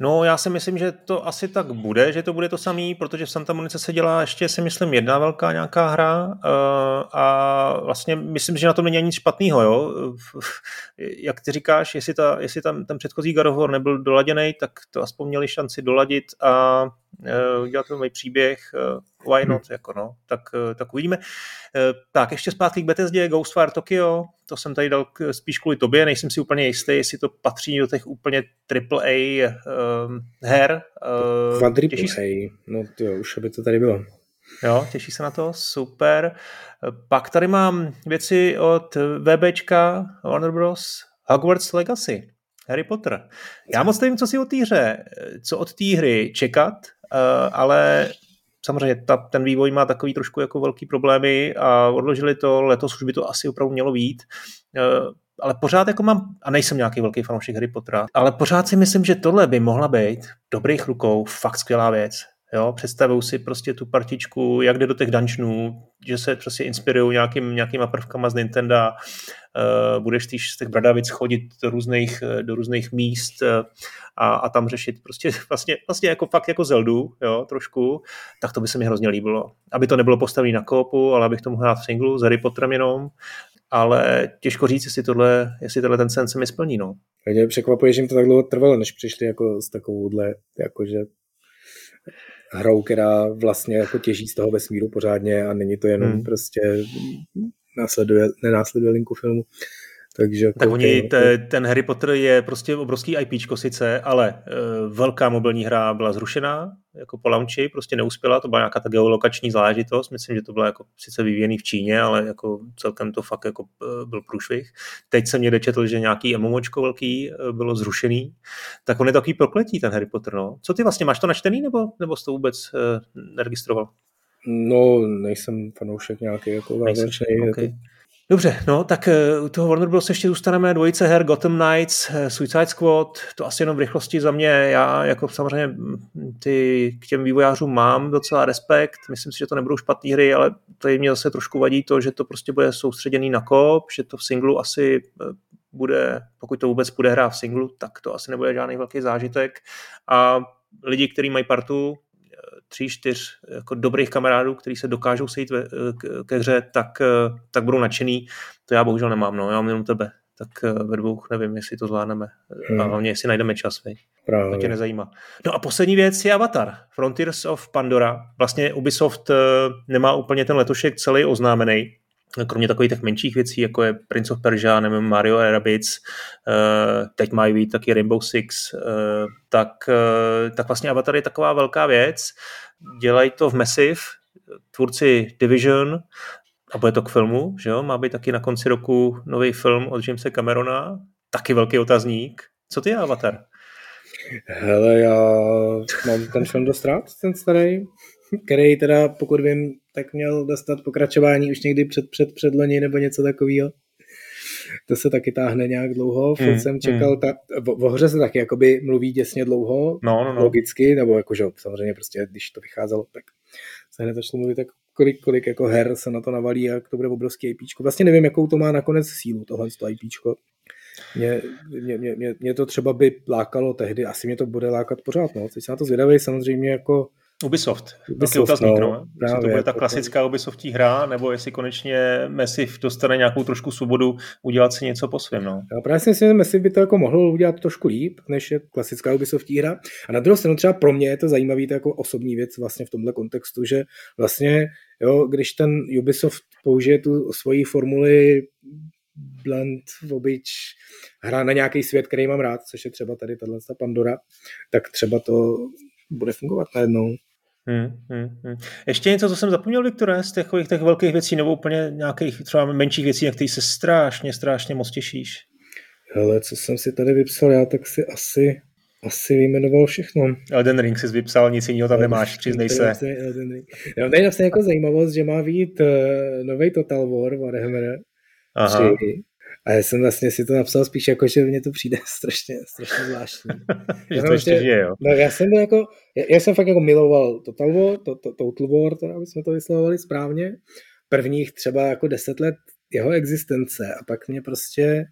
No, já si myslím, že to asi tak bude, že to bude to samý, protože v Santa Monice se dělá ještě, si myslím, jedna velká nějaká hra uh, a vlastně myslím, že na tom není nic špatného, jo. Jak ty říkáš, jestli, ta, jestli tam ten předchozí War nebyl doladěný, tak to aspoň měli šanci doladit a uh, udělat nový příběh, uh, why not, hmm. jako no, tak, uh, tak uvidíme. Uh, tak, ještě zpátky k Bethesdě, Ghostwire Tokyo, to jsem tady dal spíš kvůli tobě, nejsem si úplně jistý, jestli to patří do těch úplně AAA uh, her. Uh, Quadruple A, no to jo, už aby to tady bylo. Jo, těší se na to, super. Pak tady mám věci od VBčka Warner Bros. Hogwarts Legacy, Harry Potter. Já moc nevím, co si o té hře, co od té hry čekat, uh, ale samozřejmě ta, ten vývoj má takový trošku jako velký problémy a odložili to, letos už by to asi opravdu mělo být. Uh, ale pořád jako mám, a nejsem nějaký velký fanoušek Harry Pottera, ale pořád si myslím, že tohle by mohla být dobrých rukou fakt skvělá věc. Jo, představuju si prostě tu partičku, jak jde do těch dungeonů, že se prostě inspirují nějakým, nějakýma prvkama z Nintendo, uh, budeš týž z těch bradavic chodit do různých, do různých míst uh, a, a, tam řešit prostě vlastně, vlastně jako fakt jako Zeldu, jo, trošku, tak to by se mi hrozně líbilo. Aby to nebylo postavené na kópu, ale abych to mohl hrát v singlu s Harry Potterem jenom, ale těžko říct, jestli tohle, jestli tohle ten sen se mi splní. No. Mě překvapuje, že jim to tak dlouho trvalo, než přišli jako s takovouhle, jakože hrou, která vlastně jako těží z toho vesmíru pořádně a není to jenom hmm. prostě následuje, nenásleduje linku filmu. Takže jako tak oni, te, ten Harry Potter je prostě obrovský IPčko sice, ale uh, velká mobilní hra byla zrušená, jako po launchi, prostě neuspěla, to byla nějaká ta geolokační záležitost, myslím, že to bylo jako sice vyvíjený v Číně, ale jako celkem to fakt jako uh, byl průšvih. Teď jsem někde četl, že nějaký MMOčko velký uh, bylo zrušený, tak on je takový prokletí, ten Harry Potter, no. Co ty vlastně, máš to načtený, nebo, nebo jsi to vůbec uh, neregistroval? No, nejsem fanoušek nějaký jako zázračný. Okay. Dobře, no tak eh, u toho Warner Bros. ještě zůstaneme. Dvojice her Gotham Knights, eh, Suicide Squad, to asi jenom v rychlosti za mě, já jako samozřejmě mm, ty k těm vývojářům mám docela respekt, myslím si, že to nebudou špatné hry, ale tady mě zase trošku vadí to, že to prostě bude soustředěný na kop, že to v singlu asi eh, bude, pokud to vůbec bude hrát v singlu, tak to asi nebude žádný velký zážitek. A lidi, kteří mají partu, tří, čtyř jako dobrých kamarádů, kteří se dokážou sejít ve, ke, ke hře, tak, tak budou nadšený. To já bohužel nemám, no, já mám jenom tebe. Tak eh, ve dvou nevím, jestli to zvládneme. Hmm. A hlavně, jestli najdeme čas, vej. Právě. To tě nezajímá. No a poslední věc je Avatar. Frontiers of Pandora. Vlastně Ubisoft eh, nemá úplně ten letošek celý oznámený kromě takových těch menších věcí, jako je Prince of Persia, nebo Mario Rabbids, uh, teď mají být taky Rainbow Six, uh, tak, uh, tak vlastně Avatar je taková velká věc. Dělají to v Massive, tvůrci Division, a bude to k filmu, že jo? Má být taky na konci roku nový film od Jamesa Camerona, taky velký otazník. Co ty je Avatar? Hele, já mám ten film dost rád, ten starý, který teda, pokud vím, tak měl dostat pokračování už někdy před, před předloni nebo něco takového. To se taky táhne nějak dlouho. Furt mm, jsem čekal, mm. ta, v, v hře se taky jakoby mluví děsně dlouho, no, no, no. logicky, nebo jakože samozřejmě prostě, když to vycházelo, tak se hned začalo mluvit, tak kolik, kolik jako her se na to navalí, jak to bude obrovský IP. Vlastně nevím, jakou to má nakonec sílu, tohle IP. Mě, mě, mě, mě, to třeba by lákalo tehdy, asi mě to bude lákat pořád, no. Teď se na to zvědavý, samozřejmě jako Ubisoft. Ubisoft otazník, no. no. Jestli to bude ta klasická Ubisoftí hra, nebo jestli konečně Massive dostane nějakou trošku svobodu udělat si něco po svém. No. Já právě si myslím, že Massive by to jako mohl udělat trošku líp, než je klasická Ubisoftí hra. A na druhou stranu třeba pro mě je to zajímavý to jako osobní věc vlastně v tomhle kontextu, že vlastně, jo, když ten Ubisoft použije tu svoji formuli blend, obyč, hra na nějaký svět, který mám rád, což je třeba tady tahle Pandora, tak třeba to bude fungovat najednou. Hmm, hmm, hmm. Ještě něco, co jsem zapomněl, Viktore, z těch, těch velkých věcí, nebo úplně nějakých třeba menších věcí, na kterých se strašně, strašně moc těšíš? Ale co jsem si tady vypsal já, tak si asi, asi vyjmenoval všechno. Elden Ring jsi vypsal, nic jiného tam nemáš, přiznej se. Já mám tady napsal jako zajímavost, že má být uh, eh, nový Total War Warhammer Aha. 3, a já jsem vlastně si to napsal spíš jako, že mně to přijde strašně, strašně zvláštní. že to ještě žije, jo. No, já jsem byl jako, já, já, jsem fakt jako miloval Total War, to, to, Total War, to, aby jsme to vyslovovali správně, prvních třeba jako deset let jeho existence a pak mě prostě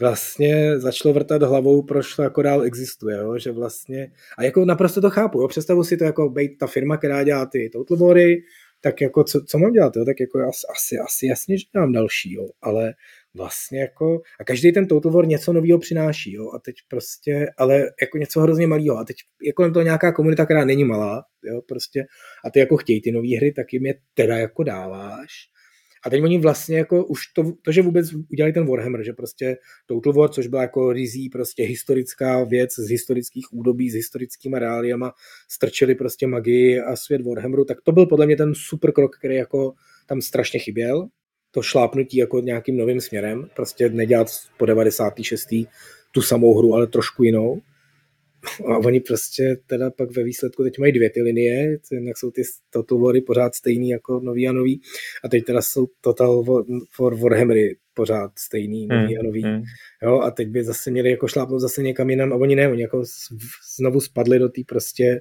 vlastně začalo vrtat hlavou, proč to jako dál existuje, jo? že vlastně, a jako naprosto to chápu, jo? představu si to jako být ta firma, která dělá ty Total Wary, tak jako co, co mám dělat, jo? tak jako asi, asi jasně, že dám další, jo? ale vlastně jako, a každý ten Total War něco nového přináší, jo, a teď prostě, ale jako něco hrozně malého, a teď je kolem toho nějaká komunita, která není malá, jo, prostě, a ty jako chtějí ty nové hry, tak jim je teda jako dáváš, a teď oni vlastně jako už to, to, že vůbec udělali ten Warhammer, že prostě Total War, což byla jako rizí prostě historická věc z historických údobí, s historickými reáliama, strčili prostě magii a svět Warhammeru, tak to byl podle mě ten super krok, který jako tam strašně chyběl to šlápnutí jako nějakým novým směrem, prostě nedělat po 96. tu samou hru, ale trošku jinou. A oni prostě teda pak ve výsledku teď mají dvě ty linie, jednak jsou ty Total Wary pořád stejný jako nový a nový, a teď teda jsou Total War Warhammery pořád stejný, hmm, nový hmm, a nový. Hmm. Jo, a teď by zase měli jako šlápnout zase někam jinam, a oni ne, oni jako znovu spadli do té prostě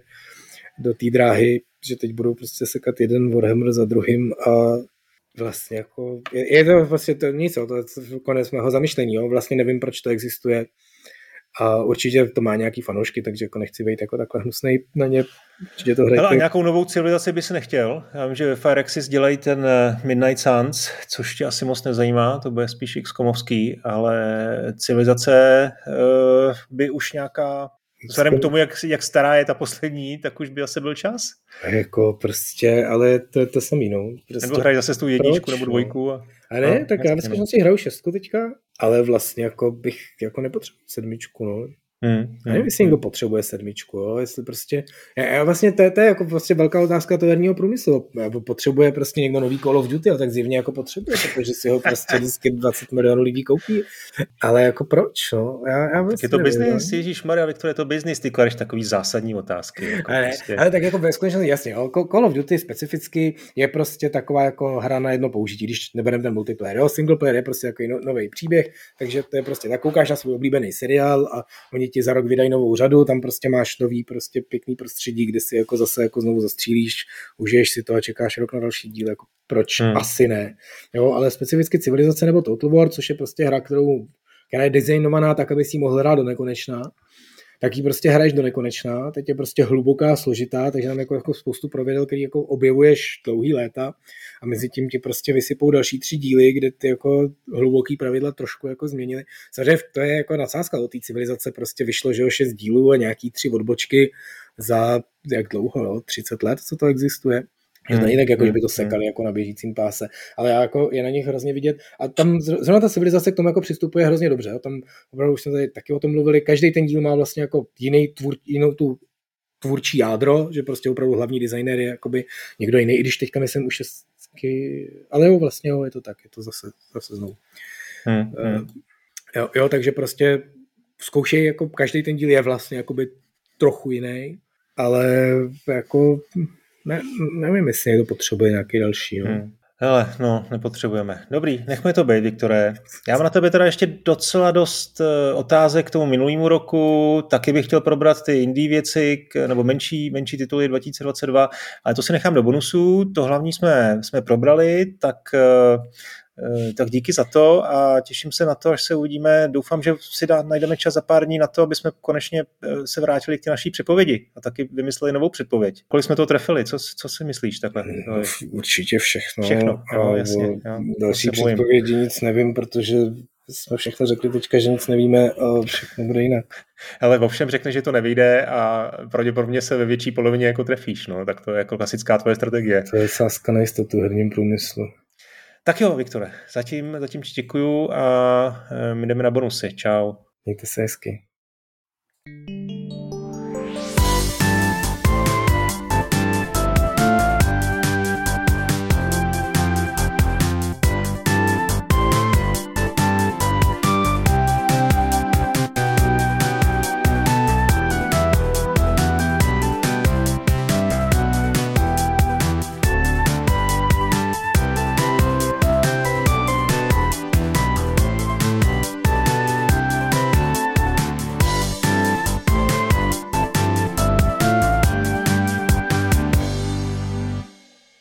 do té dráhy, že teď budou prostě sekat jeden Warhammer za druhým a vlastně jako, je, je to vlastně to nic, to je konec mého zamyšlení, jo? vlastně nevím, proč to existuje A určitě to má nějaký fanoušky, takže jako nechci být jako takhle hnusný na ně. Určitě to hrajte. a nějakou novou civilizaci by si nechtěl? Já vím, že ve Firexis dělají ten eh, Midnight Suns, což tě asi moc nezajímá, to bude spíš XCOMovský, ale civilizace uh, by už nějaká Vzhledem k tomu, jak, jak stará je ta poslední, tak už by asi byl čas. Jako prostě, ale to je to samý, no. Prostě, nebo hraj zase tu jedničku Proč, nebo dvojku. A, a ne, no, tak já ve skutečnosti hraju šestku teďka, ale vlastně jako bych jako nepotřeboval sedmičku, no. Hmm, já nevím, hmm, jestli někdo hmm. potřebuje sedmičku, jo? jestli prostě, já, já vlastně to, to, je jako prostě velká otázka toverního průmyslu, potřebuje prostě někdo nový Call of Duty, ale tak zjevně jako potřebuje, protože si ho prostě vždycky 20 milionů lidí koupí, ale jako proč, no? Já, já vlastně tak je to business, Ježíš Maria, Viktor, je to business, ty kladeš takový zásadní otázky. Jako ale, prostě. ale, tak jako ve skutečnosti jasně, jo? Call of Duty specificky je prostě taková jako hra na jedno použití, když nebereme ten multiplayer, jo? single player je prostě jako no, nový příběh, takže to je prostě tak koukáš na svůj oblíbený seriál a oni ti za rok vydají novou řadu, tam prostě máš nový prostě pěkný prostředí, kde si jako zase jako znovu zastřílíš, užiješ si to a čekáš rok na další díl, jako proč hmm. asi ne. Jo, ale specificky civilizace nebo Total War, což je prostě hra, kterou, která je designovaná tak, aby si mohl hrát do nekonečna, tak ji prostě hraješ do nekonečna, teď je prostě hluboká, složitá, takže tam jako, jako spoustu provědel, který jako objevuješ dlouhý léta a mezi tím ti prostě vysypou další tři díly, kde ty jako hluboký pravidla trošku jako změnily. Samozřejmě to je jako nadsázka do té civilizace, prostě vyšlo, že jo, šest dílů a nějaký tři odbočky za jak dlouho, jo, 30 let, co to existuje. Že to není tak, jako, že by to hmm, sekali hmm. jako na běžícím páse, ale jako je na nich hrozně vidět. A tam zrovna ta civilizace k tomu jako přistupuje hrozně dobře. Jo. Tam opravdu už jsme tady taky o tom mluvili. Každý ten díl má vlastně jako jiný tvůr, jinou tu tvůrčí jádro, že prostě opravdu hlavní designer je jakoby někdo jiný, i když teďka myslím už šestky, ale jo, vlastně jo, je to tak, je to zase, zase znovu. Hmm, hmm. Jo, jo, takže prostě zkoušej, jako každý ten díl je vlastně jakoby trochu jiný, ale jako ne, nevím, jestli někdo potřebuje nějaký další. No. Hmm. Hele, no, nepotřebujeme. Dobrý, nechme to být, Viktore. Já mám na tebe teda ještě docela dost uh, otázek k tomu minulému roku. Taky bych chtěl probrat ty indie věci, nebo menší, menší tituly 2022, ale to si nechám do bonusu. To hlavní jsme, jsme probrali, tak Eh, tak díky za to a těším se na to, až se uvidíme. Doufám, že si dá, najdeme čas za pár dní na to, aby jsme konečně eh, se vrátili k té naší předpovědi a taky vymysleli novou předpověď. Kolik jsme to trefili? Co, co si myslíš takhle? No, určitě všechno. Všechno, jo, jasně. Jo, další předpovědi nic nevím, protože jsme všechno řekli teďka, že nic nevíme a všechno bude jinak. Ale ovšem řekne, že to nevyjde a pravděpodobně se ve větší polovině jako trefíš, no, tak to je jako klasická tvoje strategie. To je sázka na jistotu v herním průmyslu. Tak jo, Viktore, zatím, zatím ti děkuju a eh, my jdeme na bonusy. Čau. Mějte se hezky. thank you